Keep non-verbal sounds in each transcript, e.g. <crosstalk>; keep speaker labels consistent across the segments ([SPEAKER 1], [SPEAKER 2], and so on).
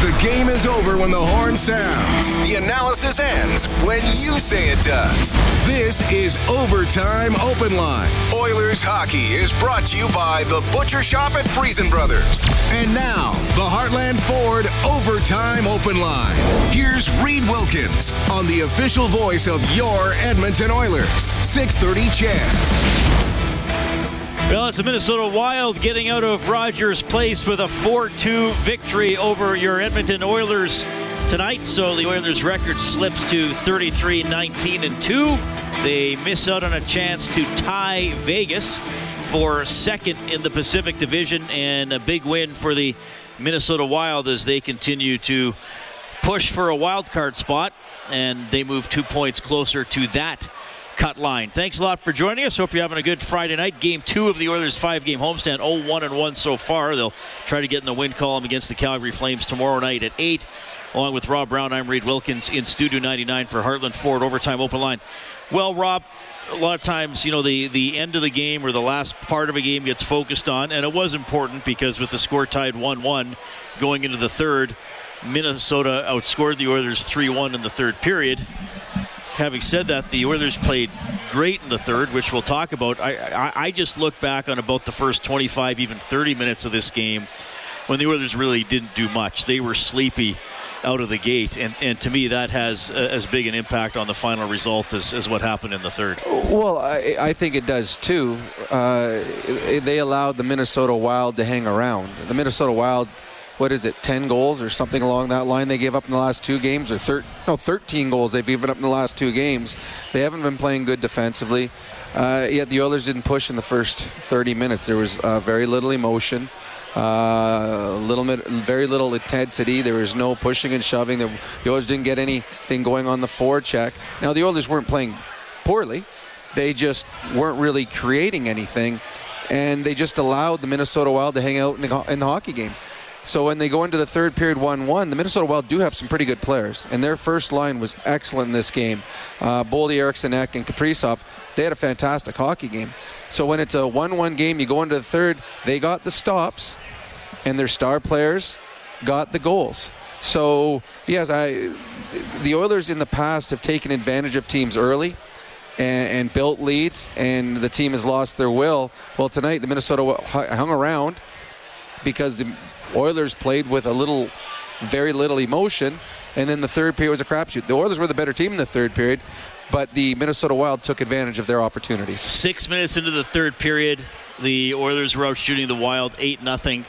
[SPEAKER 1] The game is over when the horn sounds. The analysis ends when you say it does. This is Overtime Open Line. Oilers hockey is brought to you by the Butcher Shop at Friesen Brothers. And now, the Heartland Ford Overtime Open Line. Here's Reid Wilkins on the official voice of your Edmonton Oilers. 630 CHED.
[SPEAKER 2] Well, it's the Minnesota Wild getting out of Rogers Place with a 4-2 victory over your Edmonton Oilers tonight. So the Oilers' record slips to 33-19 and 2. They miss out on a chance to tie Vegas for second in the Pacific Division and a big win for the Minnesota Wild as they continue to push for a wild card spot and they move 2 points closer to that cut line. Thanks a lot for joining us. Hope you're having a good Friday night. Game two of the Oilers' five game homestand, 0 1 and 1 so far. They'll try to get in the win column against the Calgary Flames tomorrow night at 8. Along with Rob Brown, I'm Reid Wilkins in Studio 99 for Heartland Ford Overtime Open Line. Well, Rob, a lot of times, you know, the, the end of the game or the last part of a game gets focused on, and it was important because with the score tied 1 1 going into the third, Minnesota outscored the Oilers 3 1 in the third period having said that, the Oilers played great in the third, which we'll talk about. I, I, I, just look back on about the first 25, even 30 minutes of this game when the Oilers really didn't do much. They were sleepy out of the gate, and, and to me, that has as big an impact on the final result as, as what happened in the third.
[SPEAKER 3] Well, I, I think it does too. Uh, they allowed the Minnesota Wild to hang around. The Minnesota Wild what is it, 10 goals or something along that line they gave up in the last two games, or thir- no, 13 goals they've given up in the last two games. They haven't been playing good defensively. Uh, yet the Oilers didn't push in the first 30 minutes. There was uh, very little emotion. Uh, little bit, very little intensity. There was no pushing and shoving. The, the Oilers didn't get anything going on the forecheck. Now the Oilers weren't playing poorly. They just weren't really creating anything, and they just allowed the Minnesota Wild to hang out in the, in the hockey game. So when they go into the third period 1-1, the Minnesota Wild do have some pretty good players, and their first line was excellent in this game. Uh, Boldy, Eriksson, Ek, and Kaprizov, they had a fantastic hockey game. So when it's a 1-1 game, you go into the third, they got the stops, and their star players got the goals. So yes, I, the Oilers in the past have taken advantage of teams early. And, and built leads, and the team has lost their will. Well, tonight the Minnesota hung around because the Oilers played with a little, very little emotion, and then the third period was a crapshoot. The Oilers were the better team in the third period, but the Minnesota Wild took advantage of their opportunities.
[SPEAKER 2] Six minutes into the third period, the Oilers were out shooting the Wild eight nothing.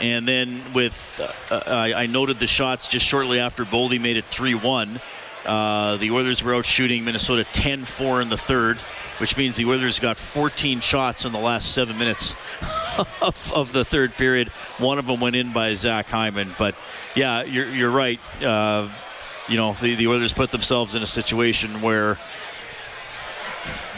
[SPEAKER 2] And then with, uh, I, I, noted the shots just shortly after Boldy made it 3 1. Uh, the Oilers were out shooting Minnesota 10 4 in the third which means the Oilers got 14 shots in the last seven minutes <laughs> of, of, the third period. One of them went in by Zach Hyman. But yeah, you're, you're right. Uh, you know, the, the Oilers put themselves in a situation where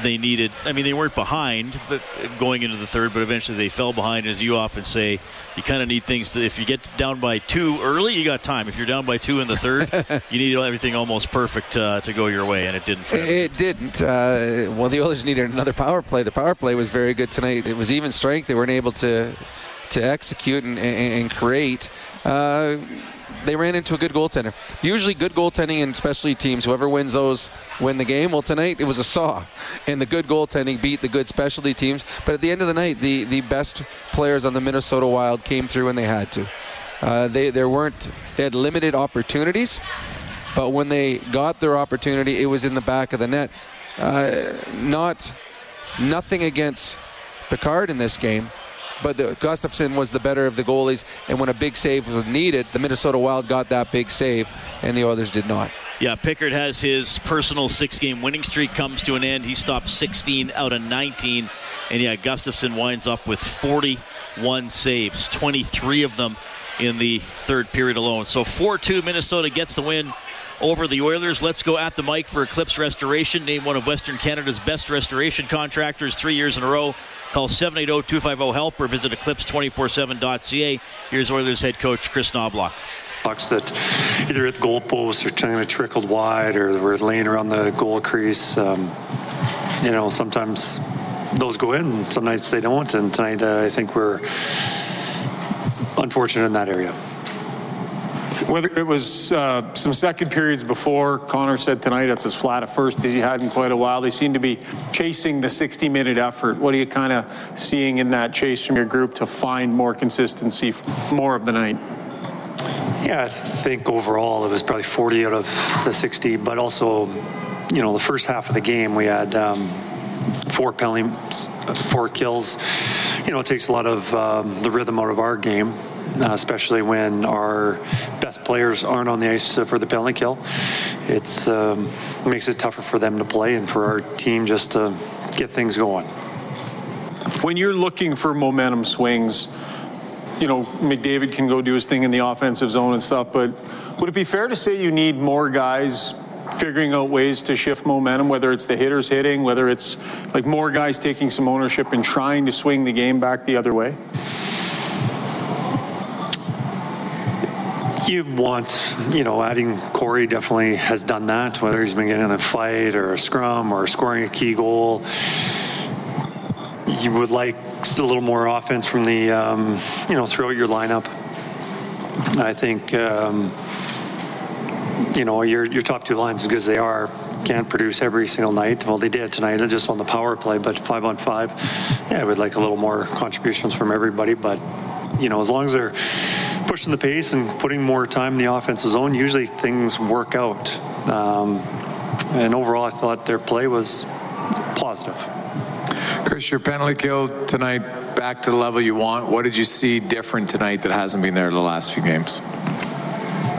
[SPEAKER 2] they needed. I mean, they weren't behind, but going into the third, but eventually they fell behind. As you often say, you kind of need things. To, if you get down by two early, you got time. If you're down by two in the third, <laughs> you need everything almost perfect uh, to go your way, and it didn't.
[SPEAKER 3] It didn't. Uh, well, the Oilers needed another power play. The power play was very good tonight. It was even strength. They weren't able to to execute and, and, and create. Uh, they ran into a good goaltender. Usually, good goaltending and especially teams, whoever wins those win the game. Well, tonight it was a saw, and the good goaltending beat the good specialty teams. But at the end of the night, the, the best players on the Minnesota Wild came through when they had to. Uh, they there weren't they had limited opportunities, but when they got their opportunity, it was in the back of the net. Uh, not nothing against Pickard in this game, but the, Gustavsson was the better of the goalies. And when a big save was needed, the Minnesota Wild got that big save, and the others did not.
[SPEAKER 2] Yeah, Pickard has his personal six-game winning streak comes to an end. He stopped 16 out of 19, and yeah, Gustavsson winds up with 41 saves, 23 of them in the third period alone. So 4-2, Minnesota gets the win over the Oilers. Let's go at the mic for Eclipse Restoration, named one of Western Canada's best restoration contractors three years in a row. Call 780-250-HELP or visit eclipse247.ca. Here's Oilers head coach Chris Knoblauch
[SPEAKER 4] pucks that either at the goalpost or kind of trickled wide or were laying around the goal crease. Um, you know, sometimes those go in, some nights they don't. And tonight, uh, I think we're unfortunate in that area.
[SPEAKER 5] Whether it was uh, some second periods before, Connor said tonight it's as flat at first as he had in quite a while. They seem to be chasing the 60 minute effort. What are you kind of seeing in that chase from your group to find more consistency more of the night?
[SPEAKER 4] Yeah, I think overall it was probably 40 out of the 60, but also, you know, the first half of the game we had um, four penalties, four kills. You know, it takes a lot of um, the rhythm out of our game uh, especially when our best players aren't on the ice for the penalty kill. It's um, it makes it tougher for them to play and for our team just to get things going.
[SPEAKER 5] When you're looking for momentum swings, you know, McDavid can go do his thing in the offensive zone and stuff, but would it be fair to say you need more guys figuring out ways to shift momentum, whether it's the hitters hitting, whether it's like more guys taking some ownership and trying to swing the game back the other way?
[SPEAKER 4] You want, you know, adding Corey definitely has done that, whether he's been getting a fight or a scrum or scoring a key goal. You would like a little more offense from the, um, you know, throughout your lineup. I think, um, you know, your, your top two lines, as good as they are, can't produce every single night. Well, they did tonight, just on the power play, but five on five, yeah, I would like a little more contributions from everybody. But, you know, as long as they're pushing the pace and putting more time in the offensive zone, usually things work out. Um, and overall, I thought their play was positive.
[SPEAKER 6] Chris, your penalty kill tonight back to the level you want. What did you see different tonight that hasn't been there the last few games?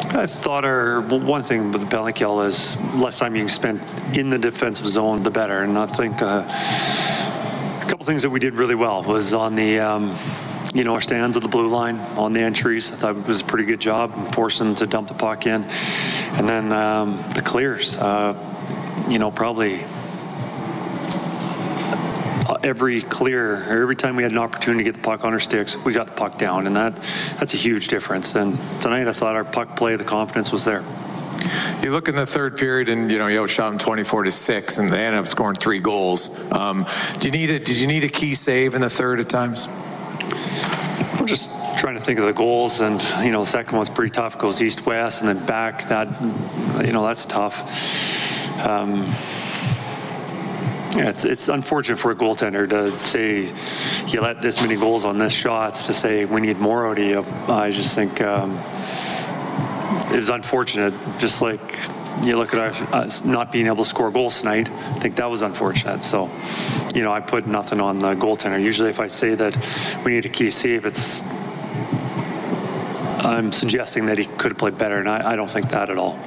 [SPEAKER 4] I thought our one thing with the penalty kill is less time you can spend in the defensive zone, the better. And I think uh, a couple things that we did really well was on the. Um, you know, our stands at the blue line on the entries. I thought it was a pretty good job forcing them to dump the puck in. And then um, the clears, uh, you know, probably every clear, every time we had an opportunity to get the puck on our sticks, we got the puck down, and that that's a huge difference. And tonight, I thought our puck play, the confidence was there.
[SPEAKER 6] You look in the third period, and you know you outshot them 24 to six, and they ended up scoring three goals. Um, do you need a, did you need a key save in the third at times?
[SPEAKER 4] Just trying to think of the goals, and you know, the second one's pretty tough. Goes east west and then back. That you know, that's tough. Um, yeah, it's, it's unfortunate for a goaltender to say you let this many goals on this shots to say we need more out of you. I just think um, it was unfortunate. Just like you look at us uh, not being able to score goals tonight, I think that was unfortunate. So, you know, I put nothing on the goaltender. Usually, if I say that we need a key save, it's I'm suggesting that he could have played better, and I, I don't think that at all.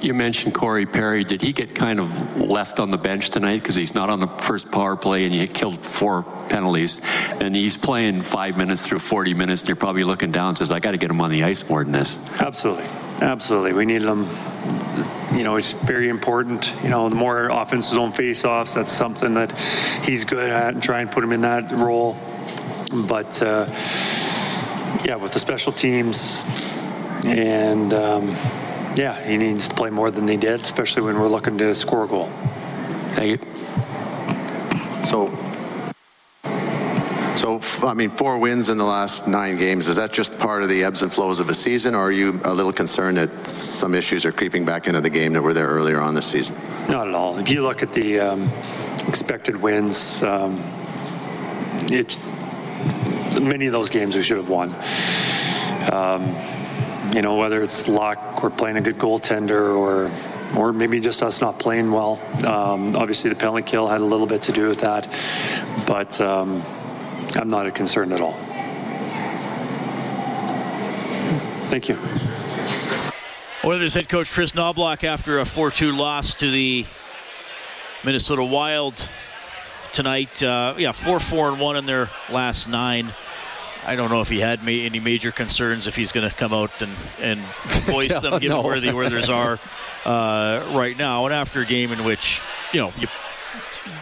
[SPEAKER 7] You mentioned Corey Perry. Did he get kind of left on the bench tonight because he's not on the first power play and you killed four penalties and he's playing five minutes through 40 minutes and you're probably looking down and says, I got to get him on the ice more than this.
[SPEAKER 4] Absolutely. Absolutely. We need him you know, it's very important. You know, the more offensive zone faceoffs, that's something that he's good at, and try and put him in that role. But uh, yeah, with the special teams, and um, yeah, he needs to play more than he did, especially when we're looking to score a goal.
[SPEAKER 7] Thank you.
[SPEAKER 8] So so, I mean, four wins in the last nine games. Is that just part of the ebbs and flows of a season, or are you a little concerned that some issues are creeping back into the game that were there earlier on this season?
[SPEAKER 4] Not at all. If you look at the um, expected wins, um, it's many of those games we should have won. Um, you know, whether it's luck or playing a good goaltender or or maybe just us not playing well. Um, obviously, the penalty kill had a little bit to do with that, but um, I'm not a concern at all. Thank you.
[SPEAKER 2] Oilers head coach Chris Knoblauch after a 4-2 loss to the Minnesota Wild tonight. Uh, yeah, 4-4 and 1 in their last nine. I don't know if he had ma- any major concerns if he's going to come out and, and <laughs> voice them, given no. where the Oilers are uh, right now. And after a game in which, you know, you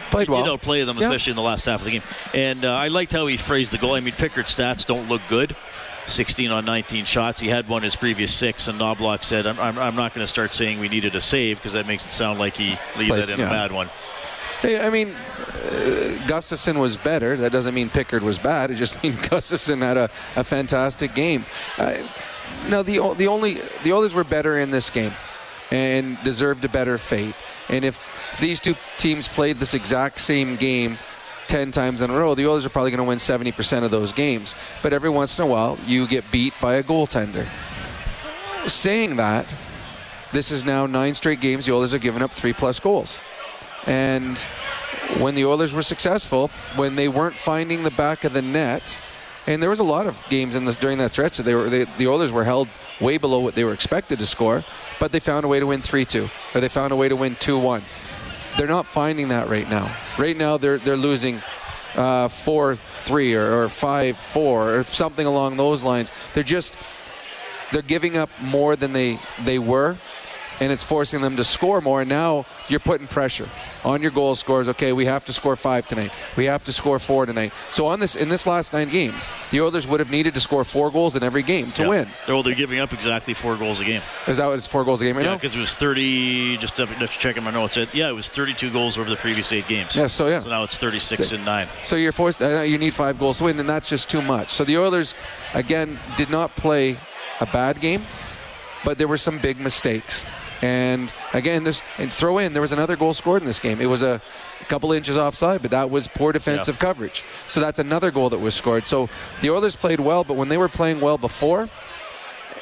[SPEAKER 3] Played well.
[SPEAKER 2] did outplay them, especially in the last half of the game. And uh, I liked how he phrased the goal. I mean, Pickard's stats don't look good. 16 on 19 shots. He had one his previous six, and Knoblauch said, I'm, I'm, I'm not going to start saying we needed a save because that makes it sound like he leaves that in yeah. a bad one.
[SPEAKER 3] Hey, I mean, uh, Gustavsson was better. That doesn't mean Pickard was bad. It just <laughs> means Gustavsson had a, a fantastic game. Uh, No, the the only the Oilers were better in this game, and deserved a better fate. And if these two teams played this exact same game. 10 times in a row, the Oilers are probably going to win 70% of those games. But every once in a while, you get beat by a goaltender. Saying that, this is now nine straight games the Oilers have given up three plus goals. And when the Oilers were successful, when they weren't finding the back of the net, and there was a lot of games in this during that stretch that they were they, the Oilers were held way below what they were expected to score, but they found a way to win 3-2 or they found a way to win 2-1. They're not finding that right now. Right now they're they're losing uh, 4-3 or, or 5-4 or something along those lines. They're just they're giving up more than they they were and it's forcing them to score more. And now you're putting pressure on your goal scores. Okay, we have to score five tonight. We have to score four tonight. So on this in this last nine games, the Oilers would have needed to score four goals in every game to
[SPEAKER 2] Yeah.
[SPEAKER 3] win.
[SPEAKER 2] Well, they're giving up exactly four goals a game.
[SPEAKER 3] Is that what it's four goals a game right
[SPEAKER 2] Yeah,
[SPEAKER 3] now?
[SPEAKER 2] because it was 30. Just to, just checking my notes. It, yeah, it was 32 goals over the previous eight games.
[SPEAKER 3] Yeah, so yeah.
[SPEAKER 2] So now it's 36
[SPEAKER 3] So-
[SPEAKER 2] and nine.
[SPEAKER 3] So you're forced. Uh, you need five goals to win, and that's just too much. So the Oilers, again, did not play a bad game, but there were some big mistakes. And again, this and throw in there was another goal scored in this game. It was a couple inches offside, but that was poor defensive coverage. So that's another goal that was scored. So the Oilers played well, but when they were playing well before,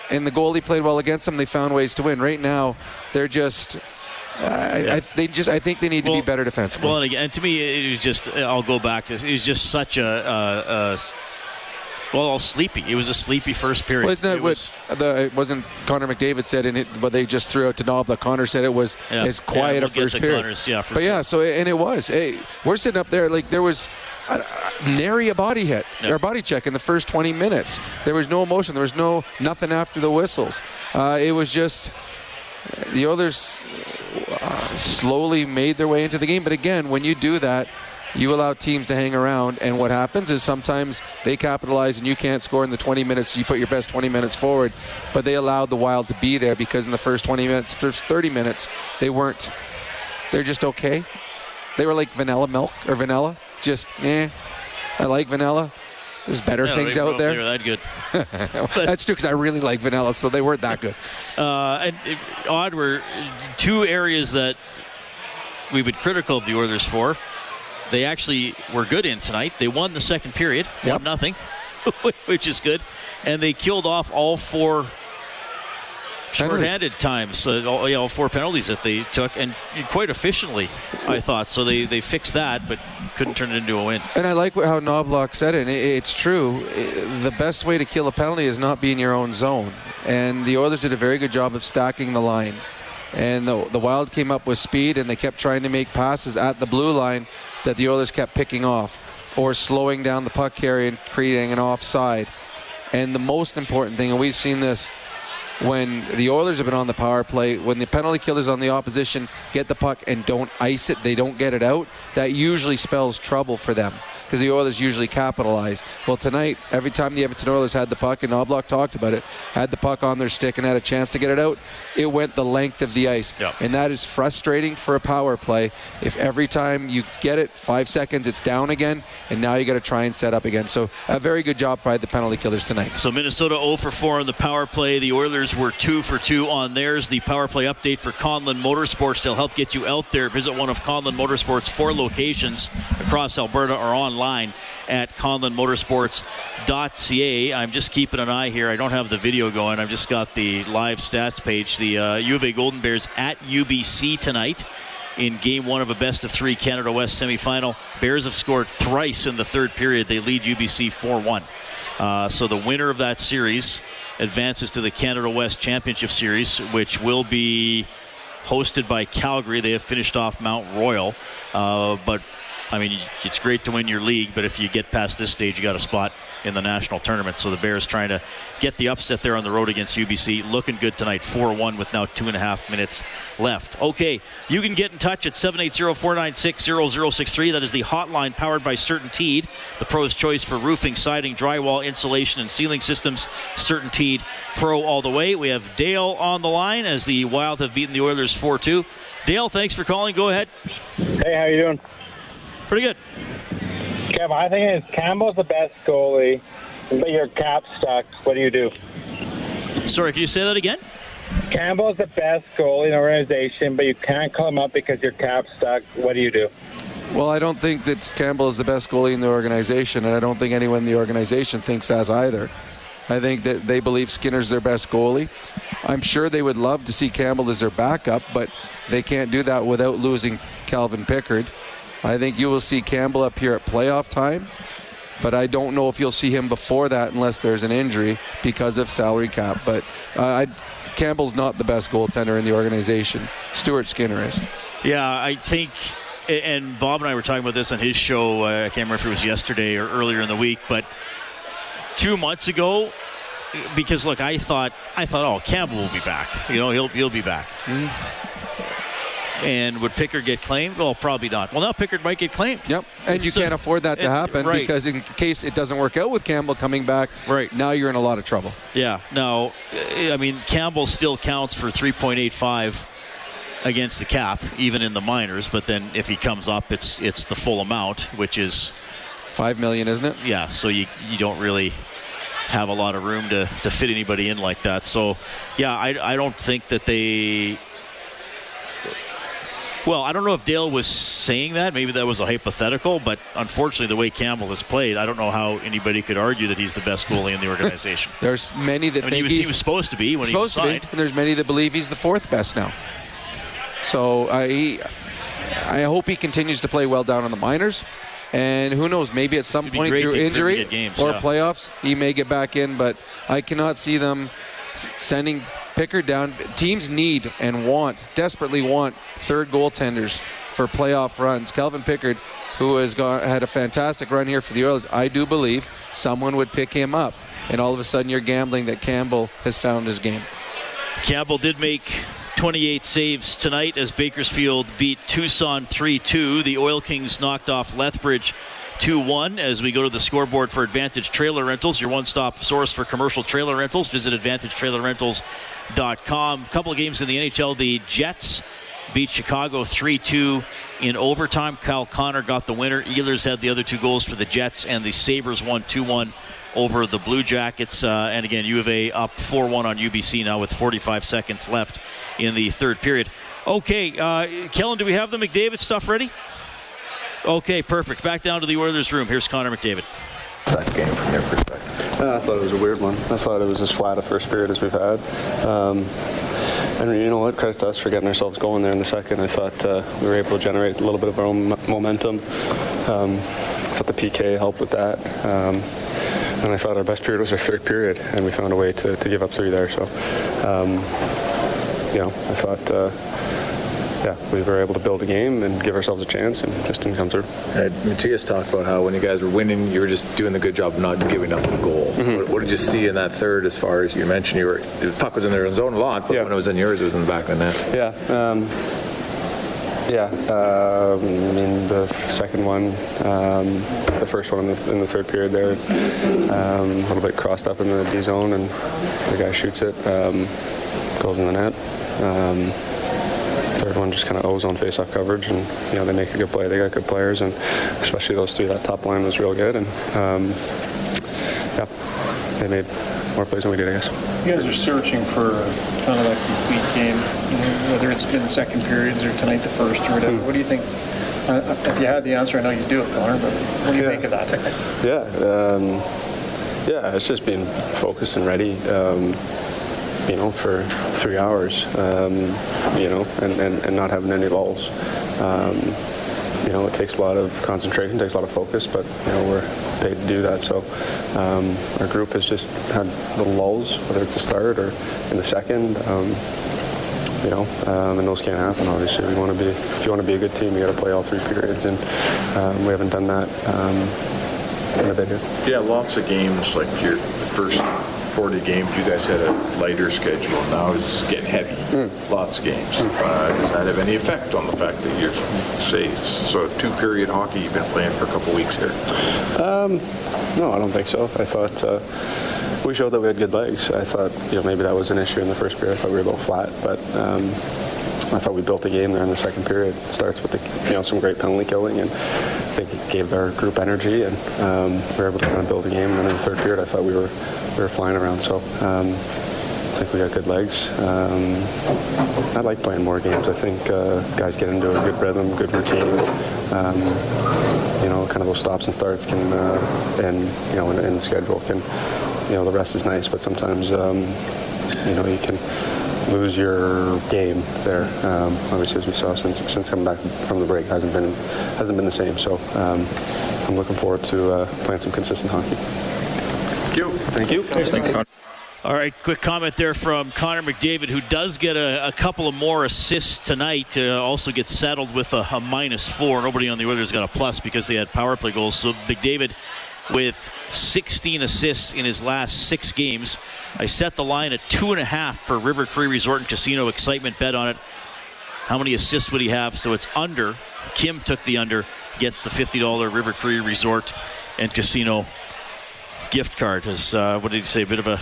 [SPEAKER 3] and the goalie played well against them, they found ways to win. Right now, they're just. I, I, they just. I think they need to
[SPEAKER 2] Well-
[SPEAKER 3] be better defensively.
[SPEAKER 2] Well, and, again, to me, it was just. I'll go back to. It was just such a. Uh, uh, well, sleepy. It was a sleepy first period.
[SPEAKER 3] Well, isn't that
[SPEAKER 2] It
[SPEAKER 3] what
[SPEAKER 2] was-
[SPEAKER 3] the it wasn't Connor McDavid said in it? But they just threw out to Knob. But Connor said it was
[SPEAKER 2] Yeah.
[SPEAKER 3] as
[SPEAKER 2] Yeah,
[SPEAKER 3] quiet
[SPEAKER 2] we'll
[SPEAKER 3] a first period.
[SPEAKER 2] Connor's, yeah, for
[SPEAKER 3] but
[SPEAKER 2] sure.
[SPEAKER 3] yeah, so and it was. Hey, we're sitting up there like there was. Uh, nary a body hit
[SPEAKER 2] Yeah.
[SPEAKER 3] or body check in the first 20 minutes. There was no emotion. There was no nothing after the whistles. Uh, it was just the others uh, slowly made their way into the game. But again, when you do that, you allow teams to hang around, and what happens is sometimes they capitalize and you can't score in the 20 minutes. You put your best 20 minutes forward, but they allowed the Wild to be there because in the first 20 minutes, first 30 minutes, they weren't. They're just okay. They were like vanilla milk or vanilla, just eh. I like vanilla. There's better
[SPEAKER 2] Yeah,
[SPEAKER 3] things out
[SPEAKER 2] they
[SPEAKER 3] there.
[SPEAKER 2] were that good. <laughs>
[SPEAKER 3] That's true because I really like vanilla, so they weren't that good.
[SPEAKER 2] Uh, and uh, odd were two areas that we've been critical of the Oilers for. They actually were good in tonight. They won the second period,
[SPEAKER 3] Yep.
[SPEAKER 2] one nothing, <laughs> which is good, and they killed off all four shorthanded times, uh, all, yeah, all four penalties that they took, and quite efficiently, I thought. So they, they fixed that, but couldn't turn it into a win.
[SPEAKER 3] And I like how Knoblauch said it. and it- It's true. The best way to kill a penalty is not be in your own zone. And the Oilers did a very good job of stacking the line. And the, the Wild came up with speed, and they kept trying to make passes at the blue line that the Oilers kept picking off, or slowing down the puck carry and creating an offside. And the most important thing, and we've seen this when the Oilers have been on the power play, when the penalty killers on the opposition get the puck and don't ice it, they don't get it out, that usually spells trouble for them because the Oilers usually capitalize. Well, tonight, every time the Edmonton Oilers had the puck, and Knoblauch talked about it, had the puck on their stick and had a chance to get it out, it went the length of the ice.
[SPEAKER 2] Yeah.
[SPEAKER 3] And that is frustrating for a power play if every time you get it, five seconds, it's down again, and now you got to try and set up again. So, a very good job by the penalty killers tonight.
[SPEAKER 2] So Minnesota 0 for 4 on the power play. The Oilers were 2 for 2 on theirs. The power play update for Conlon Motorsports. They'll help get you out there. Visit one of Conlon Motorsports' four locations across Alberta or online at conlonmotorsports.ca. I'm just keeping an eye here. I don't have the video going. I've just got the live stats page. The uh, U of A Golden Bears at UBC tonight in game one of a best of three Canada West semifinal. Bears have scored thrice in the third period. They lead UBC 4 1. Uh, so the winner of that series advances to the Canada West Championship Series, which will be hosted by Calgary. They have finished off Mount Royal. Uh, but, I mean, it's great to win your league, but if you get past this stage, you got a spot in the national tournament. So the Bears trying to get the upset there on the road against UBC. Looking good tonight, 4 1 with now two and a half minutes left. Okay, you can get in touch at 780 496 0063. That is the hotline powered by Certainteed, the pro's choice for roofing, siding, drywall, insulation, and ceiling systems. Certainteed Pro all the way. We have Dale on the line as the Wild have beaten the Oilers 4 2. Dale, thanks for calling. Go ahead.
[SPEAKER 9] Hey, how you doing?
[SPEAKER 2] Pretty good.
[SPEAKER 9] Kev, I think it's Campbell's the best goalie, but your cap stuck. What do you do?
[SPEAKER 2] Sorry, can you say that again?
[SPEAKER 9] Campbell's the best goalie in the organization, but you can't call him up because your cap's stuck. What do you do?
[SPEAKER 3] Well, I don't think that Campbell is the best goalie in the organization, and I don't think anyone in the organization thinks that either. I think that they believe Skinner's their best goalie. I'm sure they would love to see Campbell as their backup, but they can't do that without losing Calvin Pickard. I think you will see Campbell up here at playoff time, but I don't know if you'll see him before that unless there's an injury because of salary cap. But uh, I, Campbell's not the best goaltender in the organization. Stuart Skinner is.
[SPEAKER 2] Yeah, I think, and Bob and I were talking about this on his show. Uh, I can't remember if it was yesterday or earlier in the week, but two months ago, because look, I thought, I thought, oh, Campbell will be back. You know, he'll he'll be back. And would Pickard get claimed? Well, probably not. Well, now Pickard might get claimed.
[SPEAKER 3] Yep, and you
[SPEAKER 2] So-
[SPEAKER 3] can't afford that to
[SPEAKER 2] it-
[SPEAKER 3] happen
[SPEAKER 2] right.
[SPEAKER 3] because in case it doesn't work out with Campbell coming back,
[SPEAKER 2] Right.
[SPEAKER 3] now you're in a lot of trouble.
[SPEAKER 2] Yeah, no, I mean Campbell still counts for 3.85 against the cap, even in the minors. But then if he comes up, it's it's the full amount, which is
[SPEAKER 3] Five million, isn't it?
[SPEAKER 2] yeah. So you you don't really have a lot of room to, to fit anybody in like that. So yeah, I I don't think that they. Well, I don't know if Dale was saying that. Maybe that was a hypothetical, but unfortunately, the way Campbell has played, I don't know how anybody could argue that he's the best goalie in the organization. <laughs>
[SPEAKER 3] There's many that
[SPEAKER 2] I mean,
[SPEAKER 3] think
[SPEAKER 2] he was,
[SPEAKER 3] he's
[SPEAKER 2] he was supposed to be when
[SPEAKER 3] supposed
[SPEAKER 2] he
[SPEAKER 3] to
[SPEAKER 2] was
[SPEAKER 3] be,
[SPEAKER 2] signed.
[SPEAKER 3] and there's many that believe he's the fourth best now. So I, I hope he continues to play well down in the minors, and who knows, maybe at some
[SPEAKER 2] It'd
[SPEAKER 3] point through
[SPEAKER 2] to- for him to
[SPEAKER 3] injury
[SPEAKER 2] games,
[SPEAKER 3] or
[SPEAKER 2] yeah.
[SPEAKER 3] playoffs, he may get back in. But I cannot see them sending Pickard down. Teams need and want desperately want third goaltenders for playoff runs. Calvin Pickard, who has gone, had a fantastic run here for the Oilers, I do believe someone would pick him up. And all of a sudden, you're gambling that Campbell has found his game.
[SPEAKER 2] Campbell did make 28 saves tonight as Bakersfield beat Tucson 3 2. The Oil Kings knocked off Lethbridge 2 1 as we go to the scoreboard for Advantage Trailer Rentals, your one stop source for commercial trailer rentals. Visit AdvantageTrailerRentals.com. A couple of games in the NHL. The Jets beat Chicago 3 2 in overtime. Kyle Connor got the winner. Ehlers had the other two goals for the Jets, and the Sabres won 2 1 over the Blue Jackets. Uh, and again, U of A up 4 1 on UBC now with 45 seconds left in the third period. Okay, uh, Kellen, do we have the McDavid stuff ready? Okay, perfect. Back down to the Oilers room. Here's Connor McDavid.
[SPEAKER 10] that game from your perspective?
[SPEAKER 11] Yeah, I thought it was a weird one. I thought it was as flat a first period as we've had. Um, and you know what? Credit to us for getting ourselves going there in the second. I thought uh, we were able to generate a little bit of our own mo- momentum. Um, I thought the PK helped with that. Um, and I thought our best period was our third period, and we found a way to, to give up three there. So, um, you know, I thought, uh, yeah, we were able to build a game and give ourselves a chance, and just didn't come through.
[SPEAKER 10] Uh, Matthias talked about how when you guys were winning, you were just doing the good job of not giving up a goal. What, what did you see in that third as far as you mentioned you were, the puck was in their zone a lot, but
[SPEAKER 11] Yeah.
[SPEAKER 10] when it was in yours, it was in the back of the net.
[SPEAKER 11] Yeah. Um, yeah. Um, I mean, the second one, um, the first one in the, in the third period there, um, a little bit crossed up in the D zone, and the guy shoots it, um, goes in the net. Third one just kind of owes on face-off coverage, and you know they make a good play. They got good players, and especially those three. That top line was real good, and um, yeah, they made more plays than we did, I guess.
[SPEAKER 5] You guys are searching for kind of that complete game, you know, whether it's been second periods or tonight the first or whatever. What do you think? Uh, if you had the answer, I know you do it, Connor, but what do you
[SPEAKER 11] Yeah.
[SPEAKER 5] think of that?
[SPEAKER 11] Yeah, um, yeah, it's just being focused and ready, um, you know, for three hours, um, you know, and, and, and not having any lulls. Um, you know, it takes a lot of concentration, takes a lot of focus, but, you know, we're paid to do that. So um, our group has just had little lulls, whether it's the start or in the second. Um, you know, um, and those can't happen. Obviously, we want to be. If you want to be a good team, you got to play all three periods, and um, we haven't done that.
[SPEAKER 12] Yeah, lots of games, like your first 40 games, you guys had a lighter schedule. Now it's getting heavy. Lots of games. Uh, does that have any effect on the fact that you're, say, so two-period hockey you've been playing for a couple weeks here?
[SPEAKER 11] Um, no, I don't think so. I thought uh, we showed that we had good legs. I thought you know maybe that was an issue in the first period. I thought we were a little flat, but um, I thought we built the game there in the second period. Starts with the, you know some great penalty killing, and I think it gave our group energy, and um, we were able to kind of build the game. And then in the third period, I thought we were we were flying around. So. Um, think we got good legs. Um, I like playing more games. I think uh, guys get into a good rhythm, good routine. Um, you know, kind of those stops and starts can, uh, and you know, in, in, the schedule can, you know, the rest is nice, but sometimes, um, you know, you can lose your game there. Um, obviously, as we saw since since coming back from the break, hasn't been hasn't been the same. So um, I'm looking forward to uh, playing some consistent hockey.
[SPEAKER 12] Thank you.
[SPEAKER 11] Thank you.
[SPEAKER 2] Thanks, Connor. All right, quick comment there from Connor McDavid, who does get a, a couple of more assists tonight. Uh, also gets settled with a, a minus four. Nobody on the Oilers got a plus because they had power play goals. So McDavid with 16 assists in his last six games. I set the line at two and a half for River Cree Resort and Casino. Excitement bet on it. How many assists would he have? So it's under. Kim took the under, gets the $50 River Cree Resort and Casino gift card. As uh, what did he say? A bit of a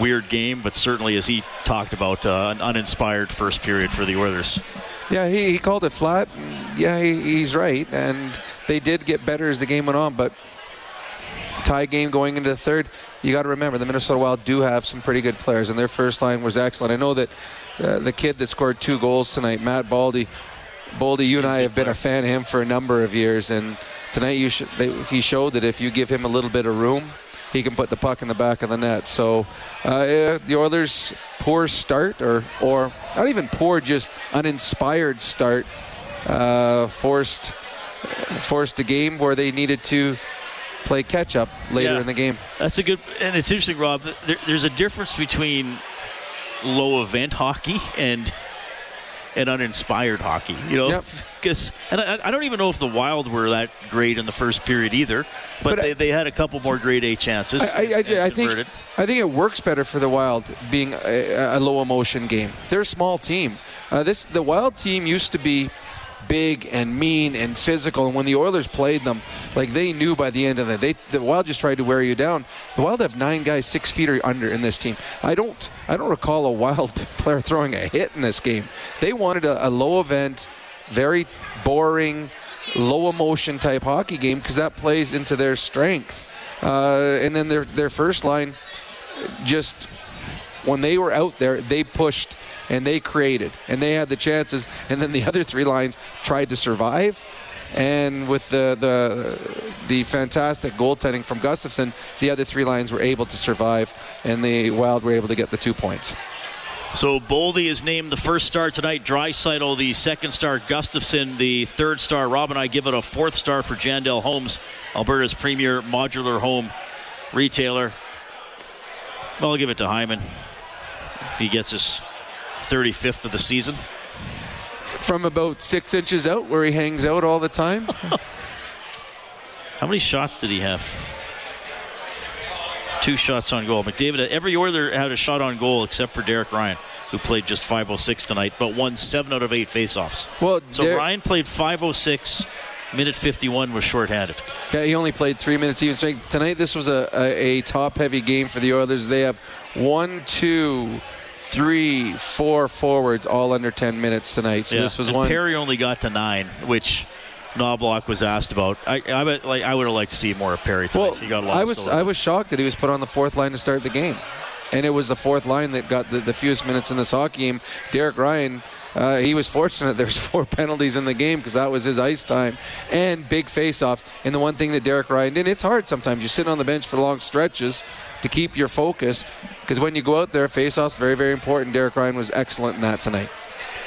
[SPEAKER 2] weird game, but certainly as he talked about, uh, an uninspired first period for the Oilers.
[SPEAKER 3] Yeah, he, he called it flat. Yeah, he, he's right, and they did get better as the game went on, but tie game going into the third. You got to remember the Minnesota Wild do have some pretty good players, and their first line was excellent. I know that uh, the kid that scored two goals tonight, Matt Boldy, Boldy, you and I have been a fan of him for a number of years, and tonight you sh- they, he showed that if you give him a little bit of room, he can put the puck in the back of the net. So uh, the Oilers' poor start, or or not even poor, just uninspired start, uh, forced forced a game where they needed to play catch up later
[SPEAKER 2] yeah,
[SPEAKER 3] in the game.
[SPEAKER 2] That's a good, and it's interesting, Rob. There, there's a difference between low event hockey and and uninspired hockey. You know, because yep. <laughs> and I, I, don't even know if the Wild were that great in the first period either, but, but they, I, they had a couple more grade A chances.
[SPEAKER 3] I, I, I think I think it works better for the Wild being a, a low emotion game. They're a small team. Uh, this the Wild team used to be big and mean and physical. And when the Oilers played them, like they knew by the end of it, they the Wild just tried to wear you down. The Wild have nine guys six feet or under in this team. I don't I don't recall a Wild <laughs> player throwing a hit in this game. They wanted a, a low event, very boring, low emotion type hockey game because that plays into their strength. Uh, and then their their first line just when they were out there, they pushed and they created and they had the chances and then the <laughs> other three lines tried to survive and with the the the fantastic goaltending from Gustavsson, the other three lines were able to survive, and the Wild were able to get the two points.
[SPEAKER 2] So Boldy is named the first star tonight. Draisaitl the second star. Gustavsson the third star. Rob and I give it a fourth star for Jandel Homes, Alberta's premier modular home retailer. Well, I'll give it to Hyman. If he gets his 35th of the season.
[SPEAKER 3] From about six inches out, where he hangs out all the time. <laughs>
[SPEAKER 2] How many shots did he have? Two shots on goal. McDavid, every Oiler had a shot on goal except for Derek Ryan, who played just 506 tonight, but won seven out of eight faceoffs. Well, so Der- Ryan played 506. Minute 51 was shorthanded.
[SPEAKER 3] Yeah, he only played three minutes even strength. Tonight, this was a, a, a top heavy game for the Oilers. They have one, two, three, four forwards all under 10 minutes tonight. So
[SPEAKER 2] yeah.
[SPEAKER 3] this was
[SPEAKER 2] and
[SPEAKER 3] one.
[SPEAKER 2] Perry only got to nine, which Knoblauch was asked about. I, I, like, I would have liked to see more of Perry tonight.
[SPEAKER 3] Well,
[SPEAKER 2] he got
[SPEAKER 3] I was I was shocked that he was put on the fourth line to start the game, and it was the fourth line that got the, the fewest minutes in this hockey game. Derek Ryan. Uh, he was fortunate <laughs> there's four penalties in the game because that was his ice time and big face-offs. And the one thing that Derek Ryan did, it's hard sometimes. You sit on the bench for long stretches to keep your focus because when you go out there, face-offs very, very important. Derek Ryan was excellent in that tonight.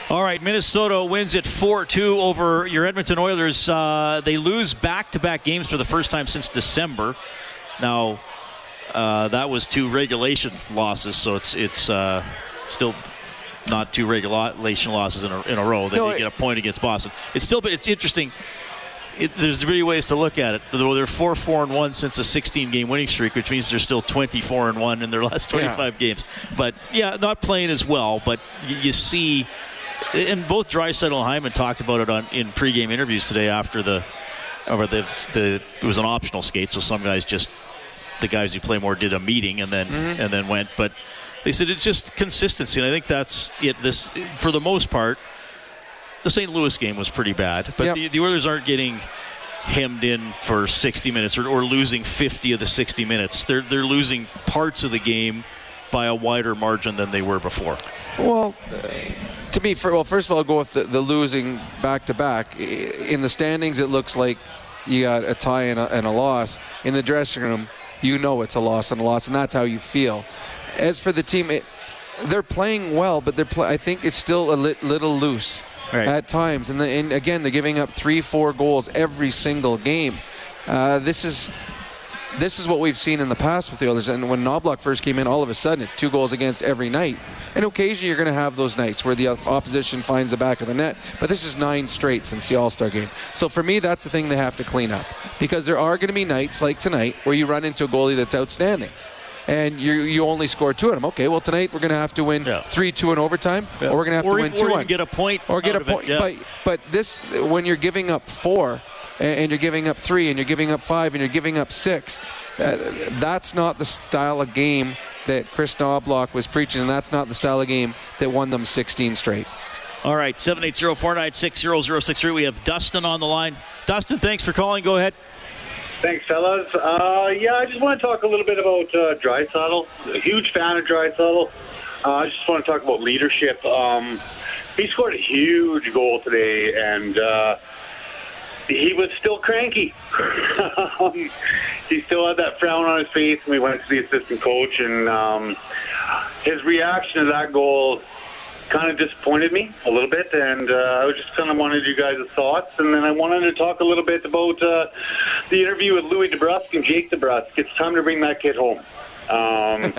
[SPEAKER 2] All right, Minnesota wins it 4 2 over your Edmonton Oilers. Uh, they lose back to back games for the first time since December. Now, uh, that was two regulation losses, so it's it's uh, still not two regulation losses in a, in a row. They no, get a point against Boston. It's still, but it's interesting it, there's many ways to look at it. They're four, four, and one since a 16-game winning streak, which means they're still 24 and one in their last 25 yeah. games. But yeah, not playing as well. But you, you see, and both Draisaitl and Hyman talked about it on in pregame interviews today after the, or the, the it was an optional skate, so some guys just the guys who play more did a meeting and then mm-hmm. and then went, but. They said it's just consistency, and I think that's it. This, for the most part, the St. Louis game was pretty bad, but yep. the, the Oilers aren't getting hemmed in for 60 minutes or, or, losing 50 of the 60 minutes. They're they're losing parts of the game by a wider margin than they were before.
[SPEAKER 3] Well, uh, to me, for, well, first of all, I'll go with the, the losing back to back. In the standings, it looks like you got a tie and a, and a loss. In the dressing room, you know it's a loss and a loss, and that's how you feel. As for the team, it, they're playing well, but they're play, I think it's still a lit, little loose
[SPEAKER 2] Right.
[SPEAKER 3] at times. And, the, and again, they're giving up three, four goals every single game. Uh, this is this is what we've seen in the past with the Oilers. And when Knoblauch first came in, all of a sudden it's two goals against every night. And occasionally you're going to have those nights where the opposition finds the back of the net. But this is nine straight since the All Star game. So for me, that's the thing they have to clean up. Because there are going to be nights like tonight where you run into a goalie that's outstanding. And you you only score two of them. Okay, well tonight we're going to have to win three two in overtime,
[SPEAKER 2] Yeah.
[SPEAKER 3] or we're going to have
[SPEAKER 2] Or
[SPEAKER 3] to win two one.
[SPEAKER 2] get a point
[SPEAKER 3] or get a point.
[SPEAKER 2] yeah.
[SPEAKER 3] But but this when you're giving up four and and you're giving up three and you're giving up five and you're giving up six, uh, that's not the style of game that Chris Knoblauch was preaching, and that's not the style of game that won them 16 straight.
[SPEAKER 2] All right, 780-496-0063. We have Dustin on the line. Dustin, thanks for calling. Go ahead.
[SPEAKER 13] Thanks, fellas. Uh, yeah, I just want to talk a little bit about uh, Draisaitl. A huge fan of Draisaitl. Uh, I just want to talk about leadership. Um, he scored a huge goal today, and uh, he was still cranky. <laughs> um, he still had that frown on his face, and we went to the assistant coach, and um, his reaction to that goal kind of disappointed me a little bit, and uh, I was just kind of wanted you guys' thoughts, and then I wanted to talk a little bit about uh, the interview with Louis DeBrusk and Jake DeBrusk. It's time to bring that kid home. Um, <laughs>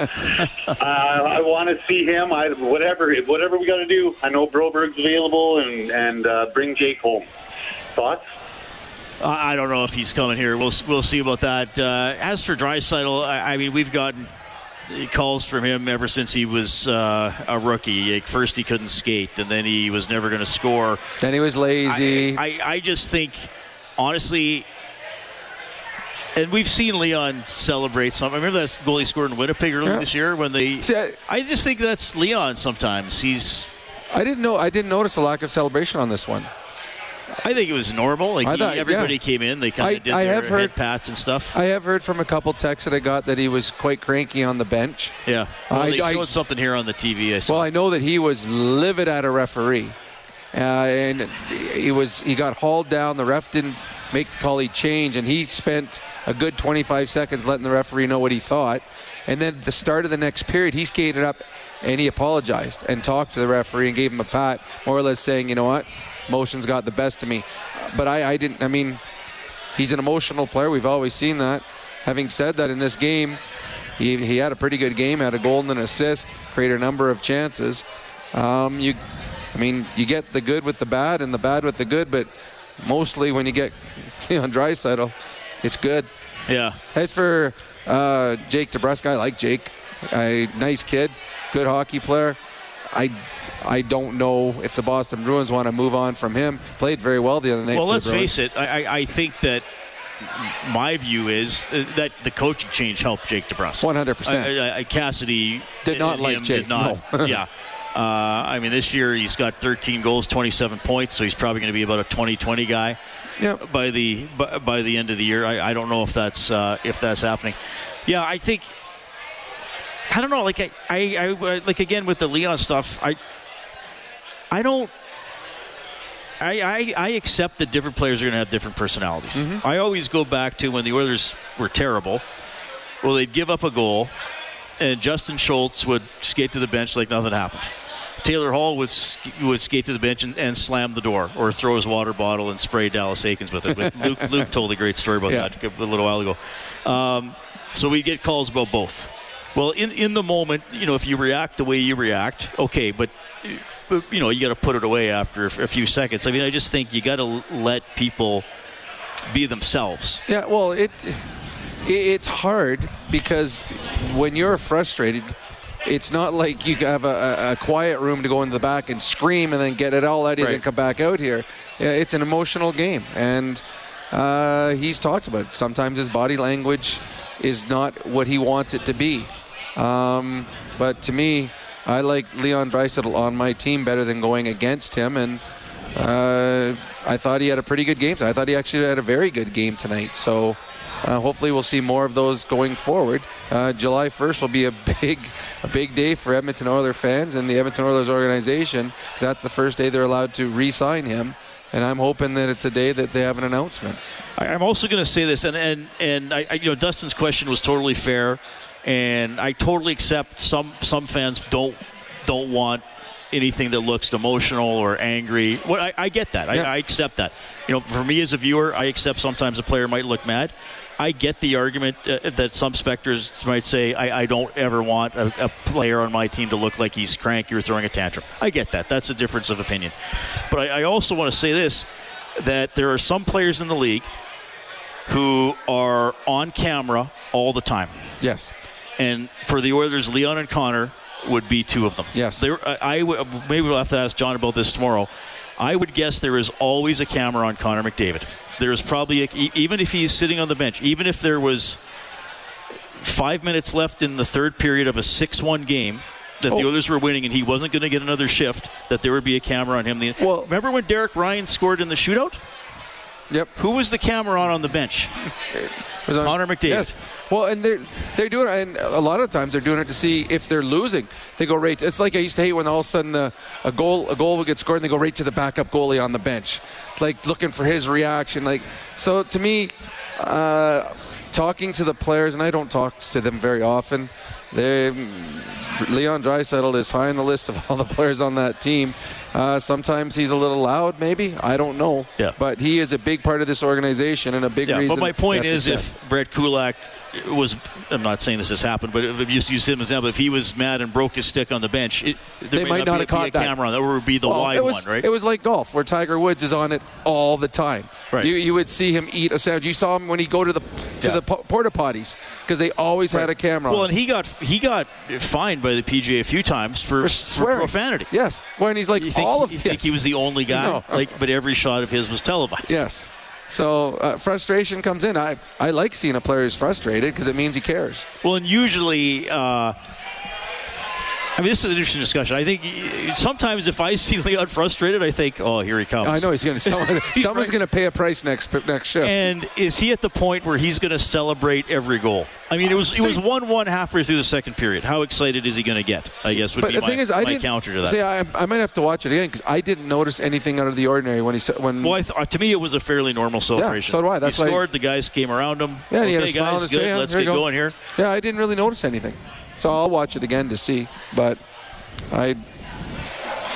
[SPEAKER 13] I, I want to see him. I whatever whatever we got to do. I know Broberg's available, and and uh, bring Jake home. Thoughts?
[SPEAKER 2] I I don't know if he's coming here. We'll we'll see about that. Uh, as for Draisaitl, I, I mean, we've gotten calls from him ever since he was uh, a rookie. Like first, he couldn't skate, and then he was never going to score.
[SPEAKER 3] Then he was lazy.
[SPEAKER 2] I, I, I just think, honestly, and we've seen Leon celebrate something. Remember that goal he scored in Winnipeg earlier
[SPEAKER 3] Yeah.
[SPEAKER 2] this year when they. I just think that's Leon. Sometimes he's.
[SPEAKER 3] I didn't know. I didn't notice a lack of celebration on this one.
[SPEAKER 2] I think it was normal. Like
[SPEAKER 3] I
[SPEAKER 2] he-
[SPEAKER 3] thought- yeah.
[SPEAKER 2] everybody came in, they kind of did
[SPEAKER 3] I
[SPEAKER 2] their
[SPEAKER 3] heard-
[SPEAKER 2] head pats and stuff.
[SPEAKER 3] I have heard from a couple texts that I got that he was quite cranky on the bench.
[SPEAKER 2] Yeah. Well,
[SPEAKER 3] I-
[SPEAKER 2] they
[SPEAKER 3] I-
[SPEAKER 2] showed something here on the TV. I saw.
[SPEAKER 3] Well, I know that he was livid at a referee, uh, and he was he got hauled down. The ref didn't make the call. He changed, and he spent a good 25 seconds letting the referee know what he thought. And then at the start of the next period, he skated up and he apologized and talked to the referee and gave him a pat, more or less saying, you know what, emotions got the best of me. But I, I didn't. I mean, he's an emotional player. We've always seen that. Having said that, in this game, he, he had a pretty good game, had a goal and an assist, created a number of chances. Um, you, I mean, you get the good with the bad and the bad with the good, but mostly when you get <laughs> on Draisaitl, it's good.
[SPEAKER 2] Yeah.
[SPEAKER 3] As for uh, Jake DeBrusk, I like Jake. A nice kid, good hockey player. I I don't know if the Boston Bruins want to move on from him. Played very well the other night.
[SPEAKER 2] well, let's face it. I, I, think that my view is uh, that the coaching change helped Jake DeBrusk.
[SPEAKER 3] 100%.
[SPEAKER 2] I- I- I- Cassidy
[SPEAKER 3] Did not like
[SPEAKER 2] him
[SPEAKER 3] Jake,
[SPEAKER 2] Did not.
[SPEAKER 3] no. <laughs>
[SPEAKER 2] yeah. Uh, I mean, this year he's got 13 goals, 27 points, so he's probably going to be about a 20-20 guy by the by, by the end of the year. I, I don't know if that's uh, if that's happening. Yeah, I think. I don't know. Like I, I, I like again with the Leon stuff. I, I don't. I, I, I accept that different players are going to have different personalities.
[SPEAKER 3] Mm-hmm.
[SPEAKER 2] I always go back to when the Oilers were terrible. Well, they'd give up a goal, and Justin Schultz would skate to the bench like nothing happened. Taylor Hall would would skate to the bench and, and slam the door, or throw his water bottle and spray Dallas Eakins with it. But <laughs> Luke, Luke told a great story about
[SPEAKER 3] Yeah.
[SPEAKER 2] that a little while ago. Um, so we get calls about both. Well, in in the moment, you know, if you react the way you react, okay, but. But, You know, you got to put it away after a few seconds. I mean, I just think you got to let people be themselves.
[SPEAKER 3] Yeah, well, it, it it's hard because when you're frustrated, it's not like you have a, a, quiet room to go in the back and scream and then get it all out you and then come back out here. Yeah, it's an emotional game, and uh, he's talked about it. Sometimes his body language is not what he wants it to be. Um, but to me, I like Leon Draisaitl on my team better than going against him, and uh, I thought he had a pretty good game. I thought he actually had a very good game tonight. So Uh, hopefully, we'll see more of those going forward. Uh, July 1st will be a big, a big day for Edmonton Oilers fans and the Edmonton Oilers organization because that's the first day they're allowed to re-sign him. And I'm hoping that it's a day that they have an announcement.
[SPEAKER 2] I'm also going to say this, and and and I, you know, Dustin's question was totally fair, and I totally accept some some fans don't don't want anything that looks emotional or angry. Well, I, I get that.
[SPEAKER 3] Yeah.
[SPEAKER 2] I, I accept that. You know, for me as a viewer, I accept sometimes a player might look mad. I get the argument uh, that some specters might say, I, I don't ever want a, a, player on my team to look like he's cranky or throwing a tantrum. I get that. That's a difference of opinion. But I, I also want to say this that there are some players in the league who are on camera all the time.
[SPEAKER 3] Yes.
[SPEAKER 2] And for the Oilers, Leon and Connor would be two of them.
[SPEAKER 3] Yes.
[SPEAKER 2] There, I, I maybe we'll have to ask John about this tomorrow. I would guess there is always a camera on Connor McDavid. There's probably a, even if he's sitting on the bench, even if there was five minutes left in the third period of a six-one game that
[SPEAKER 3] Oh.
[SPEAKER 2] the Oilers were winning and he wasn't going to get another shift, that there would be a camera on him. The-
[SPEAKER 3] Well-
[SPEAKER 2] remember when Derek Ryan scored in the shootout?
[SPEAKER 3] Yep.
[SPEAKER 2] Who was the camera on on the bench?
[SPEAKER 3] was on-
[SPEAKER 2] Connor McDavid.
[SPEAKER 3] Yes. Well, and they're they're doing it, and a lot of times they're doing it to see if they're losing. They go right. It's like I used to hate when all of a sudden the, a goal a goal would get scored, and they go right to the backup goalie on the bench, like looking for his reaction. Like so, to me, uh, talking to the players, and I don't talk to them very often. They Leon Draisaitl is high on the list of <laughs> all the players on that team. Uh, sometimes he's a little loud, maybe I don't know.
[SPEAKER 2] Yeah.
[SPEAKER 3] But he is a big part of this organization and a big
[SPEAKER 2] Yeah,
[SPEAKER 3] reason.
[SPEAKER 2] but my point is,
[SPEAKER 3] success.
[SPEAKER 2] if Brett Kulak was, I'm not saying this has happened, but if you use him as an example, if he was mad and broke his stick on the bench, it, there
[SPEAKER 3] They
[SPEAKER 2] may
[SPEAKER 3] might
[SPEAKER 2] not, be,
[SPEAKER 3] have caught that.
[SPEAKER 2] camera on that, would be the
[SPEAKER 3] Well,
[SPEAKER 2] wide
[SPEAKER 3] was,
[SPEAKER 2] one, right?
[SPEAKER 3] It was like golf, where Tiger Woods is on it all the time.
[SPEAKER 2] Right.
[SPEAKER 3] You, you would see him eat a sandwich. You saw him when he go to the to
[SPEAKER 2] Yeah.
[SPEAKER 3] the porta potties because they always had a camera.
[SPEAKER 2] well,
[SPEAKER 3] on.
[SPEAKER 2] and he got he got fined by the PGA a few times for, for,
[SPEAKER 3] swearing.
[SPEAKER 2] profanity.
[SPEAKER 3] Yes, when he's like
[SPEAKER 2] You think,
[SPEAKER 3] all of
[SPEAKER 2] you think he was the only <laughs> guy?
[SPEAKER 3] No.
[SPEAKER 2] Like, but every shot of his was televised.
[SPEAKER 3] Yes. So uh, frustration comes in. I I like seeing a player who's frustrated because it means he cares.
[SPEAKER 2] Well, and usually, uh, I mean, this is an interesting discussion. I think sometimes if I <laughs> see Leon frustrated, I think, oh, here he comes.
[SPEAKER 3] I know he's going to. Someone, <laughs> someone's going to pay a price next next shift.
[SPEAKER 2] And is he at the point where he's going to celebrate every goal? I mean, it was it was one one halfway through the second period. How excited is he going to get? I guess would
[SPEAKER 3] but
[SPEAKER 2] be
[SPEAKER 3] the
[SPEAKER 2] my,
[SPEAKER 3] thing is, I
[SPEAKER 2] my counter to that.
[SPEAKER 3] See, I, I might have to watch it again because I didn't notice anything out of the ordinary when he said when.
[SPEAKER 2] well, I th- uh, to me, it was a fairly normal celebration.
[SPEAKER 3] so do I. That's
[SPEAKER 2] he scored. The guys came around him.
[SPEAKER 3] Yeah,
[SPEAKER 2] okay,
[SPEAKER 3] he had a smile on his
[SPEAKER 2] good.
[SPEAKER 3] face.
[SPEAKER 2] Let's
[SPEAKER 3] Here
[SPEAKER 2] get
[SPEAKER 3] go.
[SPEAKER 2] going here.
[SPEAKER 3] Yeah, I didn't really notice anything, so I'll watch it again to see. But I,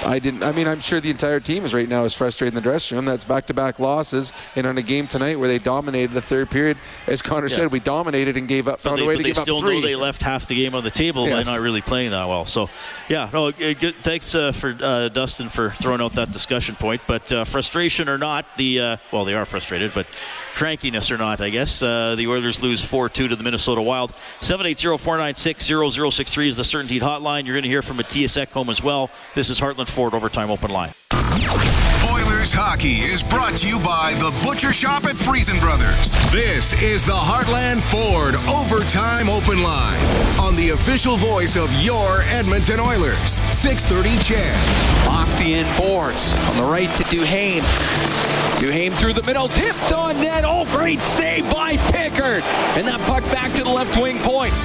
[SPEAKER 3] I didn't. I mean, I'm sure the entire team is right now is frustrated in the dressing room. That's back-to-back losses, and on a game tonight where they dominated the third period, as Connor
[SPEAKER 2] Yeah.
[SPEAKER 3] said, we dominated and gave up,
[SPEAKER 2] But
[SPEAKER 3] found
[SPEAKER 2] they,
[SPEAKER 3] a way to
[SPEAKER 2] they
[SPEAKER 3] give
[SPEAKER 2] still
[SPEAKER 3] up three.
[SPEAKER 2] know they left half the game on the table
[SPEAKER 3] Yes.
[SPEAKER 2] by not really playing that well. So, yeah, no, good. Thanks uh, for uh, Dustin for throwing out that discussion point. But uh, frustration or not, the uh, well, they are frustrated, but crankiness or not, I guess uh, the Oilers lose four two to the Minnesota Wild. Seven eight zero four nine six zero zero six three is the Certainty Hotline. You're going to hear from Matthias Ekholm as well. This is Heartland Ford Overtime Open Line.
[SPEAKER 1] Oilers hockey is brought to you by the Butcher Shop at Friesen Brothers. This is the Heartland Ford Overtime Open Line on the official voice of your Edmonton Oilers. 630 CHED.
[SPEAKER 14] Off the end boards. On the right to Duhane. Duhane through the middle. Tipped on net. Oh, great save by Pickard. And that puck back to the left wing point.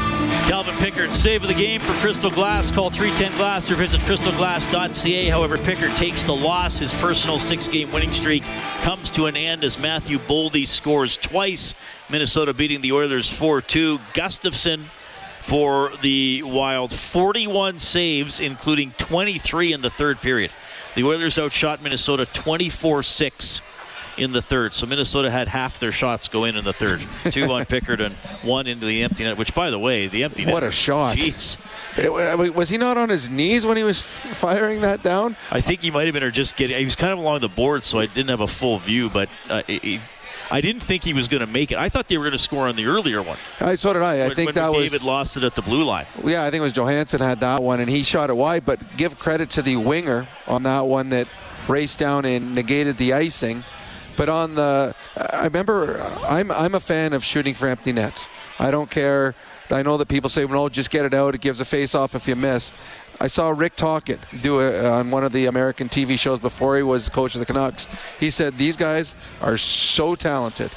[SPEAKER 2] Calvin Pickard, save of the game for Crystal Glass. Call 310 Glass or visit crystalglass.ca. However, Pickard takes the loss. His personal six game winning streak comes to an end as Matthew Boldy scores twice. Minnesota beating the Oilers 4 2. Gustavsson for the Wild, 41 saves, including 23 in the third period. The Oilers outshot Minnesota 24 6 in the third. So Minnesota had half their shots go in in the third. <laughs> Two on Pickard and one into the empty net, which, by the way, the empty net.
[SPEAKER 3] What a shot.
[SPEAKER 2] Jeez.
[SPEAKER 3] It- was he not on his knees when he was firing that down?
[SPEAKER 2] I think he might have been, or just getting. He was kind of along the board, so I didn't have a full view, but uh, he, I didn't think he was going to make it. I thought they were going to score on the earlier one.
[SPEAKER 3] I, so did I. I
[SPEAKER 2] when,
[SPEAKER 3] think
[SPEAKER 2] when
[SPEAKER 3] that was
[SPEAKER 2] David lost it at the blue line.
[SPEAKER 3] Yeah, I think it was Johansson had that one, and he shot it wide. But give credit to the winger on that one that raced down and negated the icing. But on the, I remember I'm I'm a fan of shooting for empty nets. I don't care. I know that people say, "Well, no, just get it out. It gives a face off if you miss." I saw Rick Tocchet do it uh, on one of the American TV shows before he was coach of the Canucks. He said these guys are so talented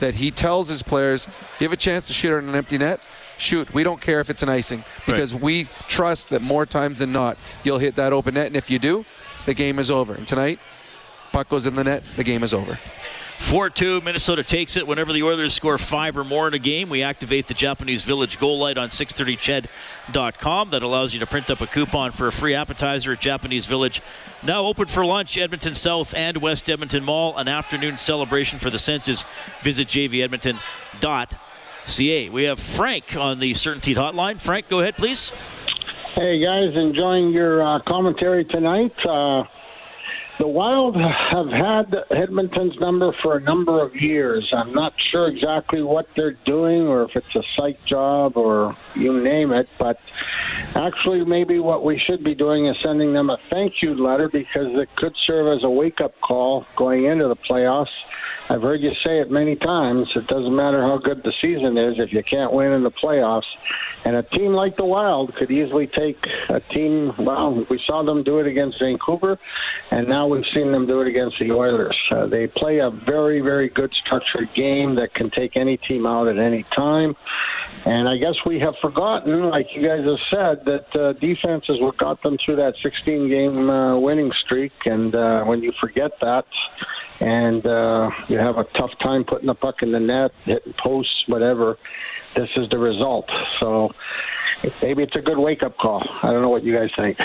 [SPEAKER 3] that he tells his players, you have a chance to shoot on an empty net, shoot. We don't care if it's an icing because we trust that more times than not you'll hit that open net, and if you do, the game is over. And tonight, puck goes in the net, the game is over.
[SPEAKER 2] 4 2, Minnesota takes it. Whenever the Oilers score five or more in a game, we activate the Japanese Village goal light on 630ched.com. That allows you to print up a coupon for a free appetizer at Japanese Village. Now open for lunch, Edmonton South and West Edmonton Mall. An afternoon celebration for the senses. Visit jvedmonton.ca. We have Frank on the Certainty Hotline. Frank, go ahead, please.
[SPEAKER 15] Hey guys, enjoying your uh, commentary tonight. Uh, the Wild have had Edmonton's number for a number of years. I'm not sure exactly what they're doing or if it's a psych job or you name it, but actually, maybe what we should be doing is sending them a thank you letter because it could serve as a wake up call going into the playoffs. I've heard you say it many times. It doesn't matter how good the season is if you can't win in the playoffs. And a team like the Wild could easily take a team. Well, we saw them do it against Vancouver, and now we've seen them do it against the Oilers. Uh, they play a very, very good structured game that can take any team out at any time. And I guess we have forgotten, like you guys have said, that uh, defense is what got them through that 16 game uh, winning streak. And uh, when you forget that, and uh, you have a tough time putting the puck in the net, hitting posts, whatever, this is the result. So maybe it's a good wake up call. I don't know what you guys think.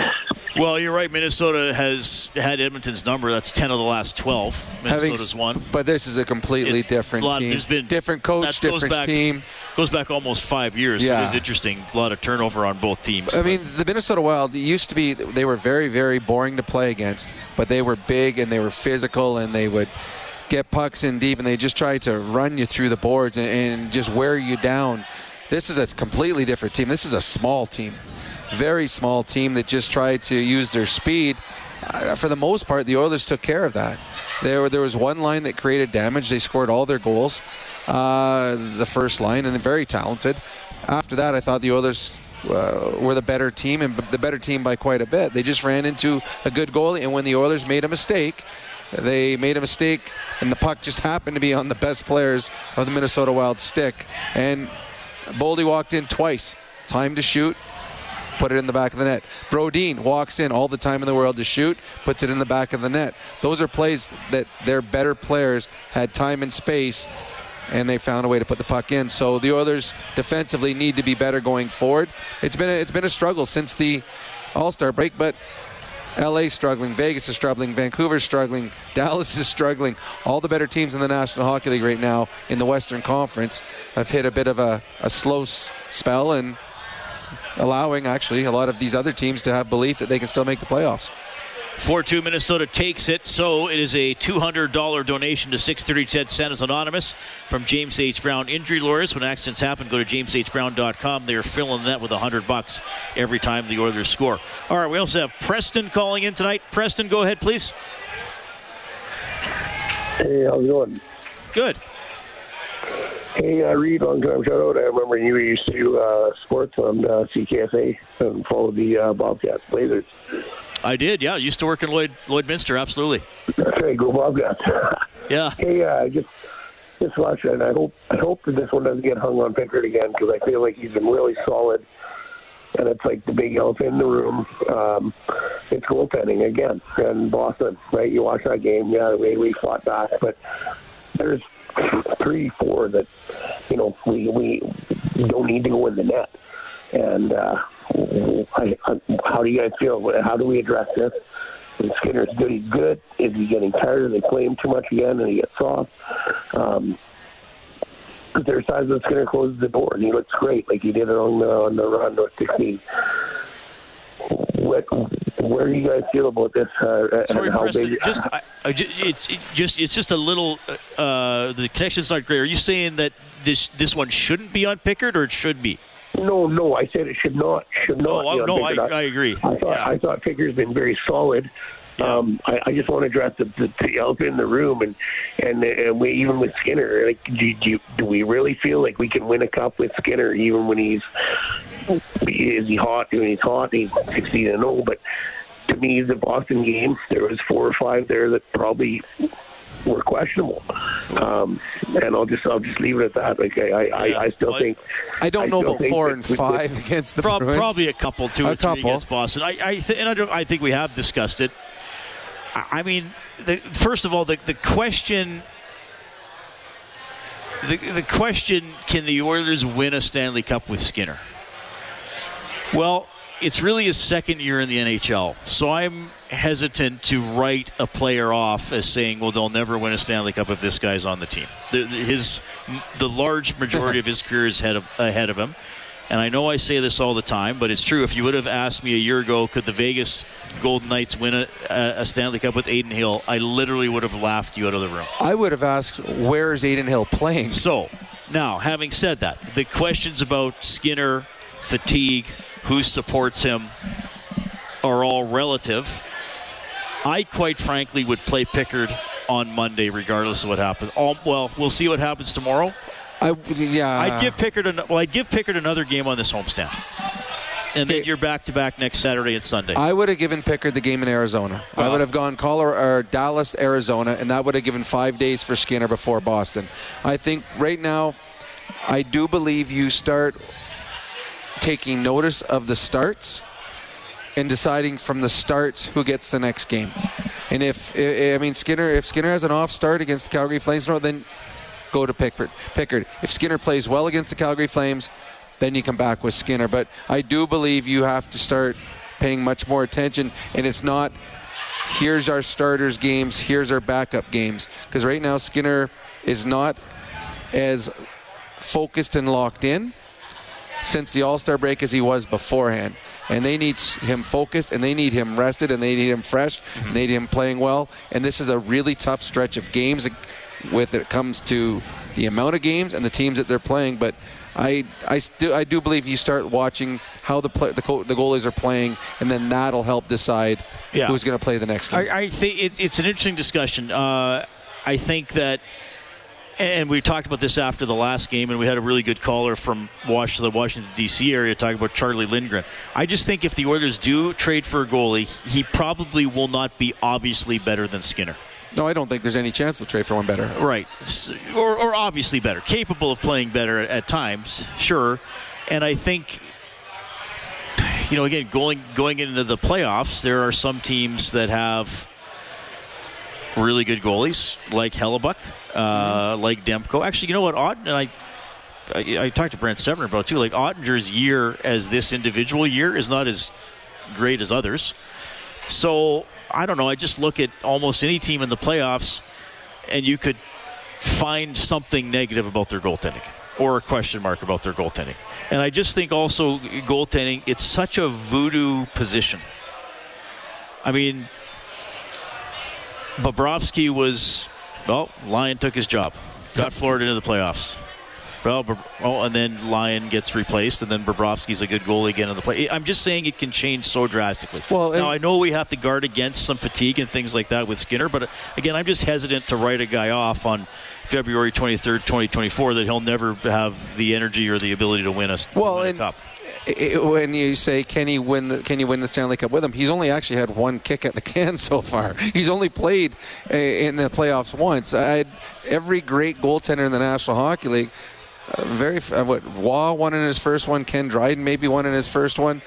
[SPEAKER 2] Well, you're right. Minnesota has had Edmonton's number. That's 10 of the last 12. Minnesota's
[SPEAKER 3] Having-
[SPEAKER 2] won.
[SPEAKER 3] But this is a completely
[SPEAKER 2] It's
[SPEAKER 3] different
[SPEAKER 2] a lot-
[SPEAKER 3] team.
[SPEAKER 2] There's been
[SPEAKER 3] different coach, different
[SPEAKER 2] back-
[SPEAKER 3] team.
[SPEAKER 2] Goes back almost five years.
[SPEAKER 3] Yeah.
[SPEAKER 2] It is interesting. A lot of turnover on both teams.
[SPEAKER 3] I mean, the Minnesota Wild used to be, they were very, very boring to play against, but they were big and they were physical and they would get pucks in deep and they just tried to run you through the boards and, and just wear you down. This is a completely different team. This is a small team, very small team that just tried to use their speed. Uh, for the most part, the Oilers took care of that. There, there was one line that created damage. They scored all their goals, uh, the first line, and very talented. After that, I thought the Oilers uh, were the better team and the better team by quite a bit. They just ran into a good goalie, and when the Oilers made a mistake, they made a mistake, and the puck just happened to be on the best players of the Minnesota Wild stick. And Boldy walked in twice. Time to shoot, put it in the back of the net. Brodin walks in all the time in the world to shoot, puts it in the back of the net. Those are plays that their better players had time and space, and they found a way to put the puck in. So the Oilers defensively need to be better going forward. It's been a, it's been a struggle since the All-Star break, but LA struggling, Vegas is struggling, Vancouver's struggling, <laughs> Dallas is struggling. All the better teams in the National Hockey League right now in the Western Conference have hit a bit of a, a slow s- spell and allowing actually a lot of these other teams to have belief that they can still make the playoffs.
[SPEAKER 2] 4 2 Minnesota takes it. So it is a $200 donation to 630 CHED Santa's Anonymous from James H. Brown Injury Lawyers. When accidents happen, go to jameshbrown.com. They are filling that with 100 bucks every time the Oilers score. All right, we also have Preston calling in tonight. Preston, go ahead, please.
[SPEAKER 16] Hey, how's it going?
[SPEAKER 2] Good.
[SPEAKER 16] Hey, uh, Reid, long time shout out. I remember you used to do uh, sports on uh, CKSA and follow the uh, Bobcats Blazers.
[SPEAKER 2] I did, yeah. Used to work in Lloyd, Lloydminster, absolutely.
[SPEAKER 16] Right, go Bobcats. <laughs>
[SPEAKER 2] Yeah.
[SPEAKER 16] Hey, uh, just just watch it. And I hope I hope that this one doesn't get hung on Pickard again because I feel like he's been really solid. And it's like the big elephant in the room. Um, it's goaltending again. And Boston, right? You watch that game, yeah, we, we fought back, but there's three, four that you know we we don't need to go in the net. And uh, I, I, how do you guys feel? How do we address this? Is Skinner's good? He's good. Is he getting tired? Are they play him too much again and he gets soft? Um, but there's times when Skinner closes the door and he looks great, like he did it on the on the run with 16. What, where do you guys feel about this? Uh,
[SPEAKER 2] Sorry,
[SPEAKER 16] how
[SPEAKER 2] Preston.
[SPEAKER 16] big,
[SPEAKER 2] Just, I, I it's it just, it's just a little. Uh, the connection's not great. Are you saying that this this one shouldn't be on Pickard, or it should be?
[SPEAKER 16] No, no, I said it should not should not.
[SPEAKER 2] Oh,
[SPEAKER 16] be on
[SPEAKER 2] no, I. I agree.
[SPEAKER 16] I thought I thought Pickard's been very solid. Um, I, I just want to address the, the, the elephant in the room, and and, and we, even with Skinner, like, do, do, do we really feel like we can win a cup with Skinner, even when he's is he hot? When he's hot, he's sixteen and zero. But to me, the Boston game, there was four or five there that probably were questionable. Um, and I'll just I'll just leave it at that. Like I I, I, I still think
[SPEAKER 3] I don't know about four and five
[SPEAKER 16] with- <laughs>
[SPEAKER 3] against the
[SPEAKER 2] Prob- probably a couple, two
[SPEAKER 3] A
[SPEAKER 2] or three against Boston. I, I, th- and I, don't, I think we have discussed it. I, I mean, the, first of all, the, the question. The, the question can the Oilers win a Stanley Cup with Skinner? Well, it's really his second year in the NHL, so I'm hesitant to write a player off as saying, "Well, they'll never win a Stanley Cup if this guy's on the team." The, his the large majority of his <laughs> career is ahead of ahead of him, and I know I say this all the time, but it's true. If you would have asked me a year ago, could the Vegas Golden Knights win a, a Stanley Cup with Adin Hill, I literally would have laughed you out of the room.
[SPEAKER 3] I would have asked, where is Adin Hill playing?
[SPEAKER 2] So, now, having said that, the questions about Skinner, fatigue, who supports him are all relative. I quite frankly would play Pickard on Monday, regardless of what happens. All, well, we'll see what happens tomorrow.
[SPEAKER 3] I yeah.
[SPEAKER 2] I'd give Pickard an, well, I'd give Pickard another game on this homestand, and then you're back to back next Saturday and Sunday.
[SPEAKER 3] I would have given Pickard the game in Arizona. I
[SPEAKER 2] uh-huh.
[SPEAKER 3] would have gone Colorado or Dallas, Arizona, and that would have given five days for Skinner before Boston. I think right now, I do believe you start taking notice of the starts and deciding from the starts who gets the next game. And if I mean Skinner, if Skinner has an off start against the Calgary Flames, then go to Pickard. Pickard. If Skinner plays well against the Calgary Flames, then you come back with Skinner. But I do believe you have to start paying much more attention, and it's not here's our starters games, here's our backup games, because right now Skinner is not as focused and locked in since the All Star break as he was beforehand. And they need him focused, and they need him rested, and they need him fresh, and they need him playing well. And this is a really tough stretch of games with it comes to the amount of games and the teams that they're playing. But I, I still, I do believe you start watching how the play, the, co- the goalies are playing, and then that'll help decide
[SPEAKER 2] Yeah.
[SPEAKER 3] who's going to play the next game.
[SPEAKER 2] I, I think it, it's an interesting discussion. Uh, I think that, and we talked about this after the last game, and we had a really good caller from Wash, the Washington D.C. area talking about Charlie Lindgren. I just think if the Oilers do trade for a goalie, he probably will not be obviously better than Skinner.
[SPEAKER 3] no, I don't think there's any chance they'll trade for one better.
[SPEAKER 2] Right. Or, or obviously better. Capable of playing better at, at times, sure. And I think, you know, again, going going into the playoffs, there are some teams that have really good goalies, like Hellebuyck, uh, like Demko. Actually, you know what? Odd, and I, I, I talked to Brent Stevener about it, too. Like Oettinger's year as this individual year is not as great as others. So I don't know. I just look at almost any team in the playoffs, and you could find something negative about their goaltending or a question mark about their goaltending. And I just think also goaltending, it's such a voodoo position. I mean, Bobrovsky was, well, Lyon took his job, got Florida into the playoffs. Well, oh, and then Lyon gets replaced, and then Bobrovsky's a good goalie again in the play. I'm just saying it can change so drastically.
[SPEAKER 3] Well,
[SPEAKER 2] now I know we have to guard against some fatigue and things like that with Skinner, but uh, again, I'm just hesitant to write a guy off on February 23rd, 2024, that he'll never have the energy or the ability to win us.
[SPEAKER 3] Well,
[SPEAKER 2] win a
[SPEAKER 3] and
[SPEAKER 2] cup.
[SPEAKER 3] When you say can he win the can you win the Stanley Cup with him, he's only actually had one kick at the can <laughs> so far. He's only played uh, in the playoffs once. I every great goaltender in the National Hockey League. Uh, very uh, what Waugh won in his first one. Ken Dryden maybe won in his first one.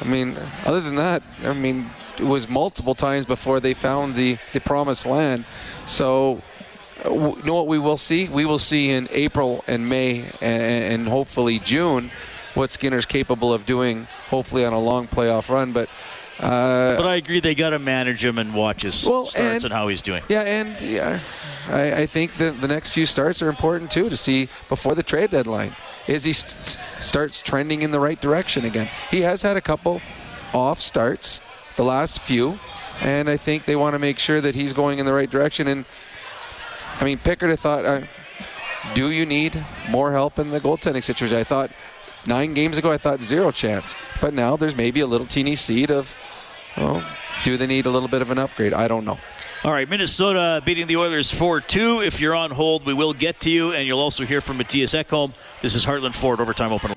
[SPEAKER 3] I mean, other than that, I mean, it was multiple times before they found the the promised land. So you know what we will see? We will see in April and May and, and hopefully June what Skinner's capable of doing, hopefully on a long playoff run. But uh,
[SPEAKER 2] But I agree, they got to manage him and watch his
[SPEAKER 3] Well,
[SPEAKER 2] starts
[SPEAKER 3] and-
[SPEAKER 2] and how he's doing.
[SPEAKER 3] yeah, and yeah, I, I think that the next few starts are important too to see before the trade deadline. Is he st- starts trending in the right direction again? He has had a couple off starts, the last few, and I think they want to make sure that he's going in the right direction. And I mean, Pickard, I thought, uh, do you need more help in the goaltending situation? I thought nine games ago, I thought zero chance, but now there's maybe a little teeny seed of, well, do they need a little bit of an upgrade? I don't know.
[SPEAKER 2] All right, Minnesota beating the Oilers 4 2. If you're on hold, we will get to you, and you'll also hear from Matthias Ekholm. This is Heartland Ford Overtime Open.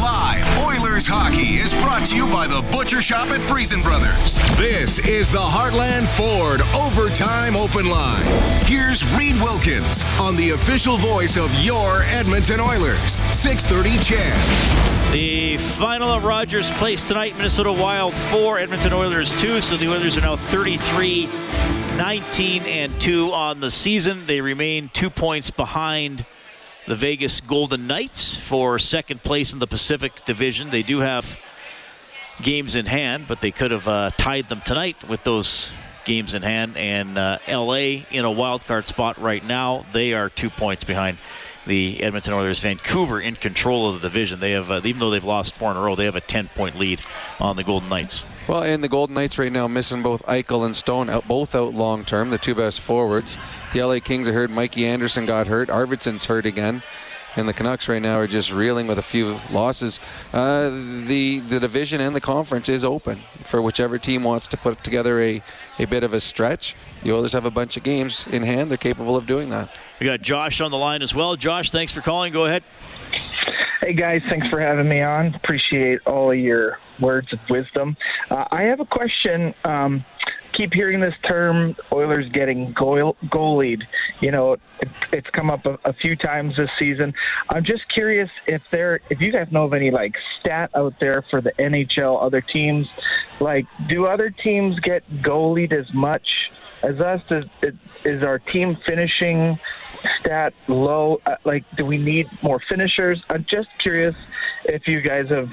[SPEAKER 1] Live Oilers hockey is brought to you by the Butcher Shop at Friesen Brothers. This is the Heartland Ford Overtime Open Line. Here's Reid Wilkins on the official voice of your Edmonton Oilers, 630 CHED.
[SPEAKER 2] The final at Rogers Place tonight, Minnesota Wild 4, Edmonton Oilers 2. So the Oilers are now 33 19 and 2 on the season. They remain two points behind the Vegas Golden Knights for second place in the Pacific Division. They do have games in hand, but they could have uh, tied them tonight with those games in hand. And uh, LA in a wild card spot right now. They are two points behind the Edmonton Oilers. Vancouver in control of the division. They have, uh, even though they've lost four in a row, they have a 10 point lead on the Golden Knights.
[SPEAKER 3] Well, and the Golden Knights right now missing both Eichel and Stone, out, both out long term, the two best forwards. The LA Kings are hurt. Mikey Anderson got hurt. Arvidsson's hurt again. And the Canucks right now are just reeling with a few losses. Uh, the the division and the conference is open for whichever team wants to put together a, a bit of a stretch. The Oilers have a bunch of games in hand. They're capable of doing that.
[SPEAKER 2] We got Josh on the line as well. Josh, thanks for calling. Go ahead.
[SPEAKER 17] Hey guys, thanks for having me on. Appreciate all of your words of wisdom. Uh, I have a question. Um, keep hearing this term Oilers getting goal, goalied. You know, it, it's come up a, a, few times this season. I'm just curious if there, if you guys know of any like stat out there for the NHL, other teams. Like, do other teams get goalied as much as us? Is, is our team finishing stat low? Uh, like, do we need more finishers? I'm just curious if you guys have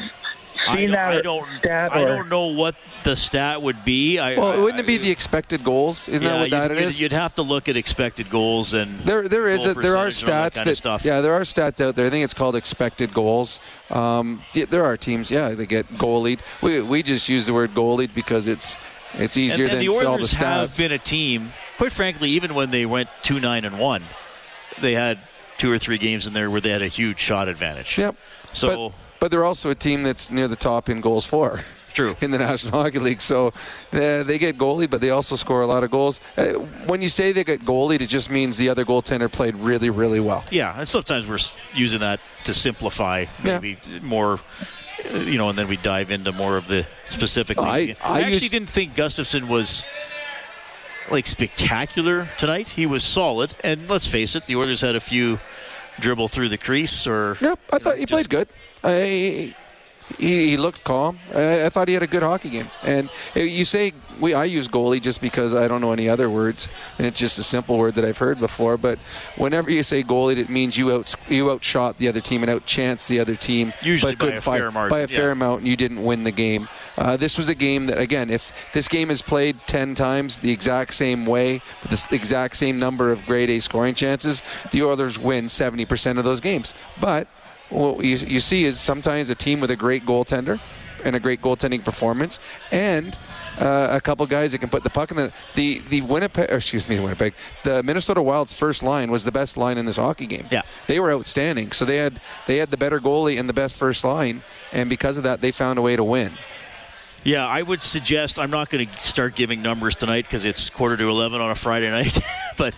[SPEAKER 17] seen
[SPEAKER 2] I,
[SPEAKER 17] that
[SPEAKER 2] I don't,
[SPEAKER 17] stat.
[SPEAKER 2] I don't know what the stat would be. I,
[SPEAKER 3] Well,
[SPEAKER 2] I-
[SPEAKER 3] wouldn't it be the expected goals? Isn't
[SPEAKER 2] yeah,
[SPEAKER 3] that what that
[SPEAKER 2] you'd,
[SPEAKER 3] is?
[SPEAKER 2] You'd have to look at expected goals and
[SPEAKER 3] There, there is a, there are
[SPEAKER 2] percentage and all that
[SPEAKER 3] stats
[SPEAKER 2] kind of stuff.
[SPEAKER 3] yeah, there are stats out there. I think it's called expected goals. Um, there are teams, yeah, they get goalied. We we just use the word goalied because it's it's easier
[SPEAKER 2] and, and
[SPEAKER 3] than
[SPEAKER 2] the
[SPEAKER 3] all the
[SPEAKER 2] Oilers have been a team. Quite frankly, even when they went two nine and one, they had two or three games in there where they had a huge shot advantage.
[SPEAKER 3] Yep.
[SPEAKER 2] So
[SPEAKER 3] but, but they're also a team that's near the top in goals for.
[SPEAKER 2] True. <laughs>
[SPEAKER 3] In the National Hockey League. So uh, they get goalie, but they also score a lot of goals. Uh, when you say they get goalied, it just means the other goaltender played really, really well.
[SPEAKER 2] yeah, and sometimes we're using that to simplify maybe more. You know, and then we dive into more of the specific.
[SPEAKER 3] I-
[SPEAKER 2] things.
[SPEAKER 3] I
[SPEAKER 2] actually
[SPEAKER 3] used-
[SPEAKER 2] didn't think Gustavsson was like spectacular tonight. He was solid, and let's face it, the Oilers had a few dribble through the crease or.
[SPEAKER 3] Yep, I thought he played good. I, he, he looked calm. I, I thought he had a good hockey game. And uh, you say we I use goalie just because I don't know any other words, and it's just a simple word that I've heard before. But whenever you say goalie, it means you out you outshot the other team and outchanced the other team.
[SPEAKER 2] Usually by
[SPEAKER 3] good
[SPEAKER 2] a
[SPEAKER 3] fight,
[SPEAKER 2] fair margin,
[SPEAKER 3] by a fair
[SPEAKER 2] yeah.
[SPEAKER 3] amount, and you didn't win the game. Uh, this was a game that, again, if this game is played 10 times the exact same way, with the exact same number of grade A scoring chances, the Oilers win 70% of those games. But what you, you see is sometimes a team with a great goaltender and a great goaltending performance and uh, a couple guys that can put the puck in the the the Winnipeg excuse me Winnipeg the Minnesota Wild's first line was the best line in this hockey game.
[SPEAKER 2] Yeah,
[SPEAKER 3] they were outstanding. So they had they had the better goalie and the best first line, and because of that, they found a way to win.
[SPEAKER 2] Yeah, I would suggest I'm not going to start giving numbers tonight because it's quarter to 11 on a Friday night, <laughs> but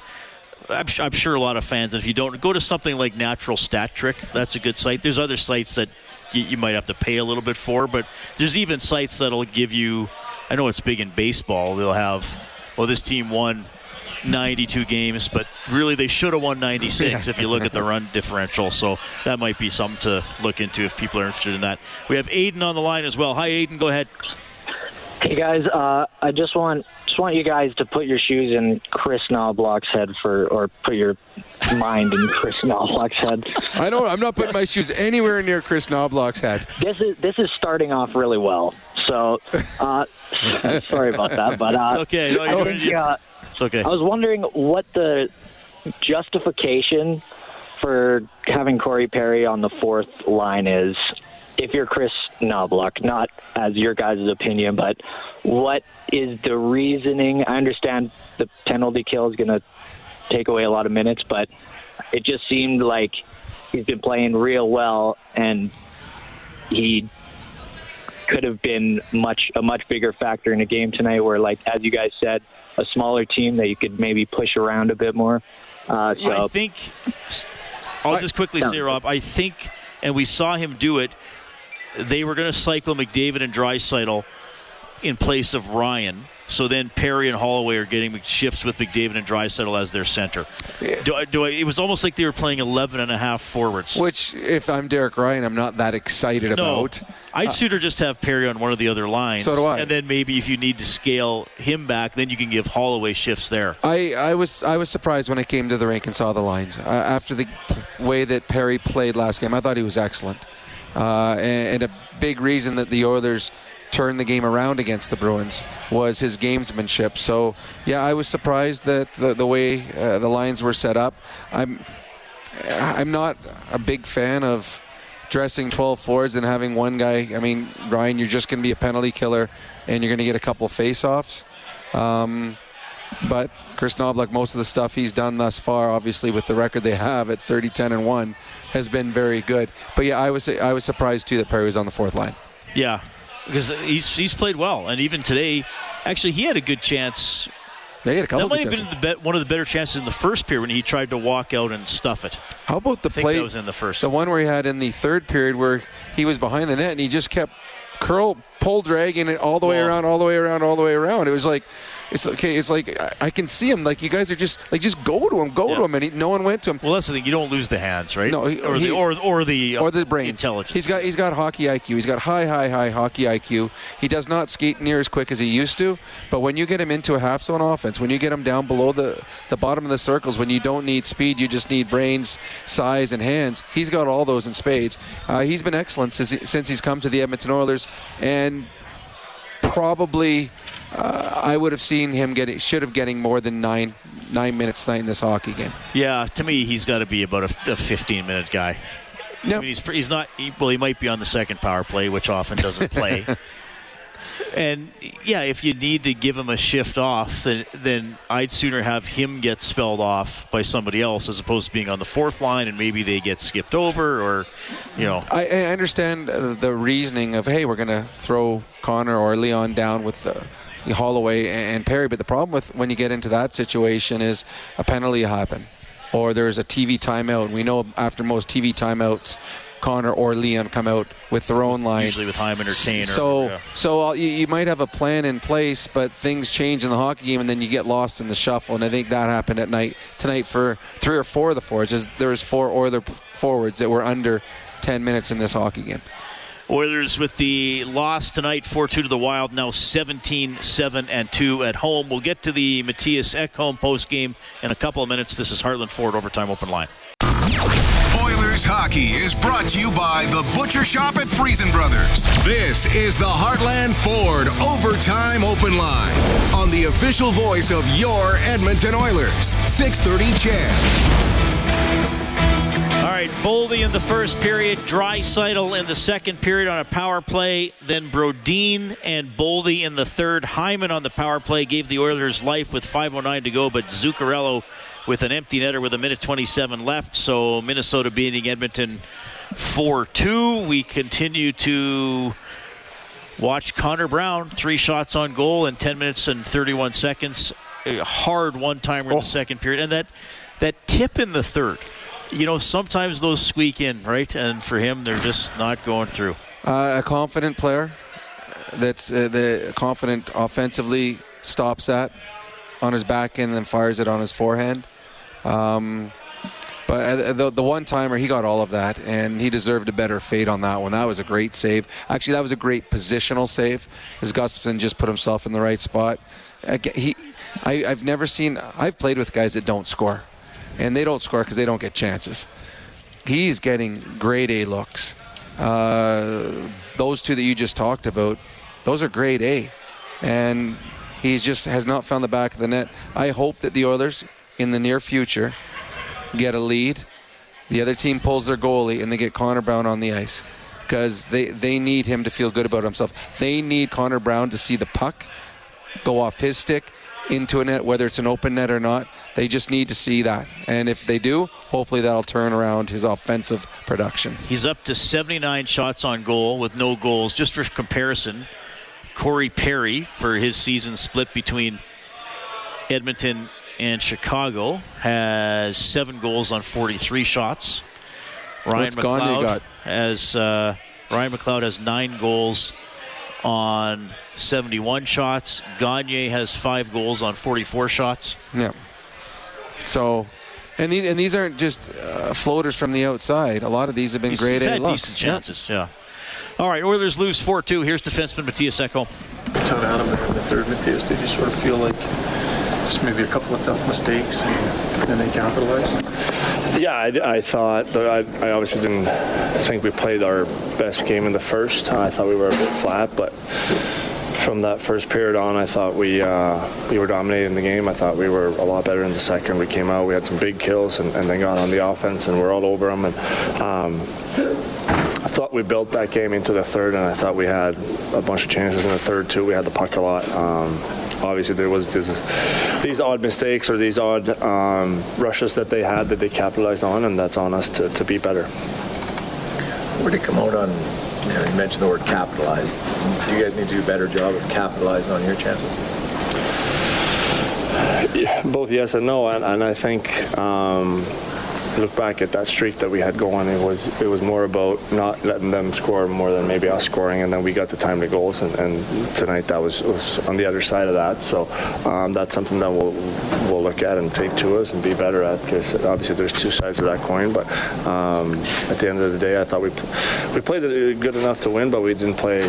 [SPEAKER 2] I'm, I'm sure a lot of fans, if you don't, go to something like Natural Stat Trick. That's a good site. There's other sites that you, you might have to pay a little bit for, but there's even sites that'll give you, I know it's big in baseball, they'll have, well, this team won 92 games, but really they should have won 96 if you look at the run differential. So that might be something to look into if people are interested in that. We have Aiden on the line as well. Hi, Aiden. Go ahead.
[SPEAKER 18] Hey guys, uh, I just want just want you guys to put your shoes in Kris Knoblauch's head for, or put your mind in Kris <laughs> Knoblauch's head.
[SPEAKER 3] I don't. I'm not putting my shoes anywhere near Kris Knoblauch's head.
[SPEAKER 18] This is this is starting off really well. So, uh, <laughs> sorry about that, but uh,
[SPEAKER 2] It's okay. No,
[SPEAKER 18] I think, uh,
[SPEAKER 2] It's okay.
[SPEAKER 18] I was wondering what the justification for having Corey Perry on the fourth line is. If you're Kris Knoblauch, not as your guys' opinion, but what is the reasoning? I understand the penalty kill is going to take away a lot of minutes, but it just seemed like he's been playing real well, and he could have been much a much bigger factor in a game tonight. Where, like as you guys said, a smaller team that you could maybe push around a bit more. Uh, so
[SPEAKER 2] I think I'll just quickly say, Rob. I think, and we saw him do it. They were going to cycle McDavid and Draisaitl in place of Ryan. So then Perry and Holloway are getting shifts with McDavid and Draisaitl as their center. Do I, do I, it was almost like they were playing 11 and a half forwards.
[SPEAKER 3] Which, if I'm Derek Ryan, I'm not that excited
[SPEAKER 2] no,
[SPEAKER 3] about.
[SPEAKER 2] I'd sooner just have Perry on one of the other lines.
[SPEAKER 3] So do I.
[SPEAKER 2] And then maybe if you need to scale him back, then you can give Holloway shifts there.
[SPEAKER 3] I, I was I was surprised when I came to the rink and saw the lines uh, after the way that Perry played last game. I thought he was excellent, uh, and, and a big reason that the Oilers turned the game around against the Bruins was his gamesmanship. So yeah, I was surprised that the, the way uh, the lines were set up. I'm I'm not a big fan of dressing 12 forwards and having one guy. I mean, Ryan, you're just going to be a penalty killer, and you're going to get a couple face-offs. Um, but Kris Knoblauch, most of the stuff he's done thus far, obviously with the record they have at 30, 10, and one, has been very good. But yeah, I was I was surprised too that Perry was on the fourth line.
[SPEAKER 2] Yeah, because he's he's played well, and even today, actually, he had a good chance.
[SPEAKER 3] They had a couple
[SPEAKER 2] that might have been the be- one of the better chances in the first period when he tried to walk out and stuff it.
[SPEAKER 3] How about the
[SPEAKER 2] I think
[SPEAKER 3] play?
[SPEAKER 2] that was in the first.
[SPEAKER 3] The one where he had in the third period where he was behind the net and he just kept curl, pull, dragging it all the way around, all the way around, all the way around. It was like, it's okay. It's like I, I can see him. Like you guys are just like just go to him, go to him, and he, no one went to him.
[SPEAKER 2] Well, that's the thing. You don't lose the hands, right?
[SPEAKER 3] No, he-
[SPEAKER 2] or
[SPEAKER 3] he-
[SPEAKER 2] the or or the uh,
[SPEAKER 3] or the brains.
[SPEAKER 2] intelligence.
[SPEAKER 3] He's got he's got hockey IQ. He's got high, high, high hockey IQ. He does not skate near as quick as he used to. But when you get him into a half zone offense, when you get him down below the the bottom of the circles, when you don't need speed, you just need brains, size, and hands. He's got all those in spades. Uh, he's been excellent since since he's come to the Edmonton Oilers, and probably. Uh, I would have seen him getting should have getting more than nine nine minutes tonight in this hockey game.
[SPEAKER 2] Yeah, to me, he's got to be about a, a 15 minute guy. I mean, he's, he's not. He, well, he might be on the second power play, which often doesn't play. <laughs> and yeah, if you need to give him a shift off, then then I'd sooner have him get spelled off by somebody else as opposed to being on the fourth line and maybe they get skipped over or, you know.
[SPEAKER 3] I, I understand the reasoning of hey, we're going to throw Connor or Leon down with uh, Holloway and Perry, but the problem with when you get into that situation is a penalty happen, or there's a TV timeout. We know after most TV timeouts. Connor or Leon come out with their own lines.
[SPEAKER 2] Usually with Hyman or Kane. Or,
[SPEAKER 3] So,
[SPEAKER 2] yeah.
[SPEAKER 3] so uh, you, you might have a plan in place, but things change in the hockey game, and then you get lost in the shuffle. And I think that happened at night tonight for three or four of the forwards. There was four other forwards that were under 10 minutes in this hockey game.
[SPEAKER 2] Oilers with the loss tonight, 4-2 to the Wild, now 17-7 and 2 at home. We'll get to the Matthias Ekholm post game in a couple of minutes. This is Heartland Ford Overtime Open Line.
[SPEAKER 1] Oilers hockey is brought to you by the Butcher Shop at Friesen Brothers. This is the Heartland Ford Overtime Open Line on the official voice of your Edmonton Oilers. 630 CHED.
[SPEAKER 2] All right, Boldy in the first period, Draisaitl in the second period on a power play, then Brodin and Boldy in the third. Hyman on the power play gave the Oilers life with 5.09 to go, but Zuccarello with an empty netter with a minute 27 left. So Minnesota beating Edmonton 4 2. We continue to watch Connor Brown, three shots on goal in 10 minutes and 31 seconds. A hard one timer in the oh. second period. And that, that tip in the third. You know, sometimes those squeak in, right? And for him, they're just not going through.
[SPEAKER 3] Uh, a confident player that's uh, the confident offensively stops that on his back end and then fires it on his forehand. Um, but uh, the, the one timer, he got all of that, and he deserved a better fate on that one. That was a great save. Actually, that was a great positional save, as Gustavsson just put himself in the right spot. He, I, I've never seen. I've played with guys that don't score, and they don't score because they don't get chances. He's getting grade A looks. Uh, those two that you just talked about, those are grade A, and he just has not found the back of the net. I hope that the Oilers, in the near future, get a lead. The other team pulls their goalie and they get Connor Brown on the ice because they, they need him to feel good about himself. They need Connor Brown to see the puck go off his stick into a net, whether it's an open net or not. They just need to see that. And if they do, hopefully that'll turn around his offensive production.
[SPEAKER 2] He's up to 79 shots on goal with no goals. Just for comparison, Corey Perry, for his season split between Edmonton and Chicago, has seven goals on 43 shots. Ryan
[SPEAKER 3] What's
[SPEAKER 2] McLeod
[SPEAKER 3] got?
[SPEAKER 2] has uh, Ryan McLeod has nine goals on 71 shots. Gagne has five goals on 44 shots.
[SPEAKER 3] Yeah. So, and these, and these aren't just uh, floaters from the outside. A lot of these have been
[SPEAKER 2] He's,
[SPEAKER 3] great
[SPEAKER 2] he's
[SPEAKER 3] A
[SPEAKER 2] had
[SPEAKER 3] looks.
[SPEAKER 2] decent chances. Yeah. All right, Oilers lose 4-2. Here's defenseman Matthias Ekholm.
[SPEAKER 19] Ton out of there in the third, Matthias. Did you sort of feel like just maybe a couple of tough mistakes and then they capitalized?
[SPEAKER 20] Yeah, I, I thought, but I, I obviously didn't think we played our best game in the first. I thought we were a bit flat, but from that first period on, I thought we uh, we were dominating the game. I thought we were a lot better in the second. We came out, we had some big kills, and, and then got on the offense, and we're all over them. And um, I thought we built that game into the third, and I thought we had a bunch of chances in the third too. We had the puck a lot. Um, obviously, there was this, these odd mistakes or these odd um, rushes that they had that they capitalized on, and that's on us to, to be better.
[SPEAKER 10] Where did it come out on? You, know, you mentioned the word capitalized. Do you guys need to do a better job of capitalizing on your chances?
[SPEAKER 20] Both yes and no, and, and I think um, look back at that streak that we had going. It was it was more about not letting them score more than maybe us scoring, and then we got the time to goals. And, and tonight that was, was on the other side of that. So um, that's something that we'll we'll look at and take to us and be better at because obviously there's two sides of that coin. But um, at the end of the day, I thought we we played good enough to win, but we didn't play.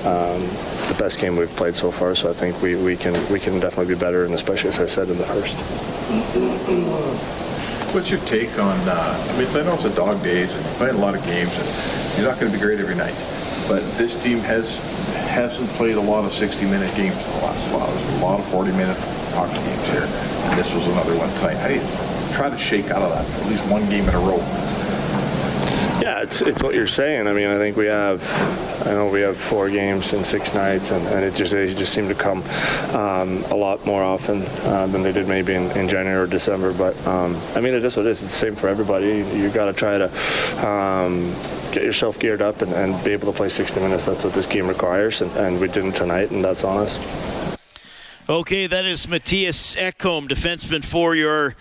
[SPEAKER 20] Um, the best game we've played so far, so I think we, we can we can definitely be better, and especially as I said in the first.
[SPEAKER 12] What's your take on? Uh, I mean, I know it's a dog days and playing a lot of games, and you're not going to be great every night. But this team has hasn't played a lot of 60-minute games in the last while. There's a lot of 40-minute hockey games here, and this was another one tonight. How do you try to shake out of that for at least one game in a row?
[SPEAKER 20] Yeah, it's it's what you're saying. I mean, I think we have, I know we have four games in six nights, and, and it just they just seem to come um, a lot more often uh, than they did maybe in, in January or December. But um, I mean, it is what it is. It's the same for everybody. You got to try to. Um, Get yourself geared up and, and, be able to play 60 minutes. That's what this game requires, and, and we didn't tonight, and that's on us.
[SPEAKER 2] Okay, that is Matthias Ekholm, defenseman for your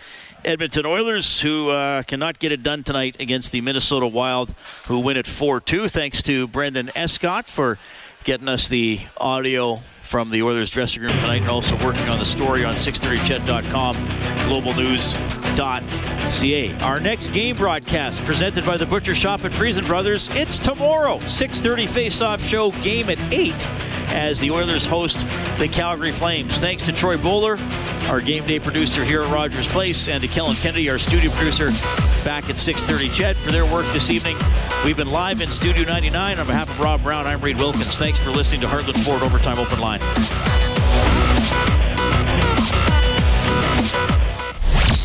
[SPEAKER 2] Edmonton Oilers, who uh, cannot get it done tonight against the Minnesota Wild, who win it 4 2. Thanks to Brendan Escott for getting us the audio from the Oilers dressing room tonight and also working on the story on 630ched.com, globalnews.ca. Our next game broadcast presented by the Butcher Shop at Friesen Brothers. It's tomorrow, 630 face-off show game at 8 as the Oilers host the Calgary Flames. Thanks to Troy Bowler, our game day producer here at Rogers Place, and to Kellen Kennedy, our studio producer back at 630 Ched for their work this evening. We've been live in Studio 99. On behalf of Rob Brown, I'm Reid Wilkins. Thanks for listening to Heartland Ford Overtime Open Line.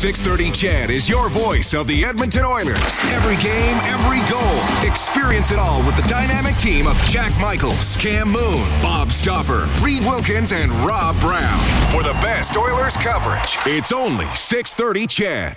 [SPEAKER 1] 630 CHED is your voice of the Edmonton Oilers. Every game, every goal. Experience it all with the dynamic team of Jack Michaels, Cam Moon, Bob Stauffer, Reid Wilkins, and Rob Brown. For the best Oilers coverage, it's only 630 Ched.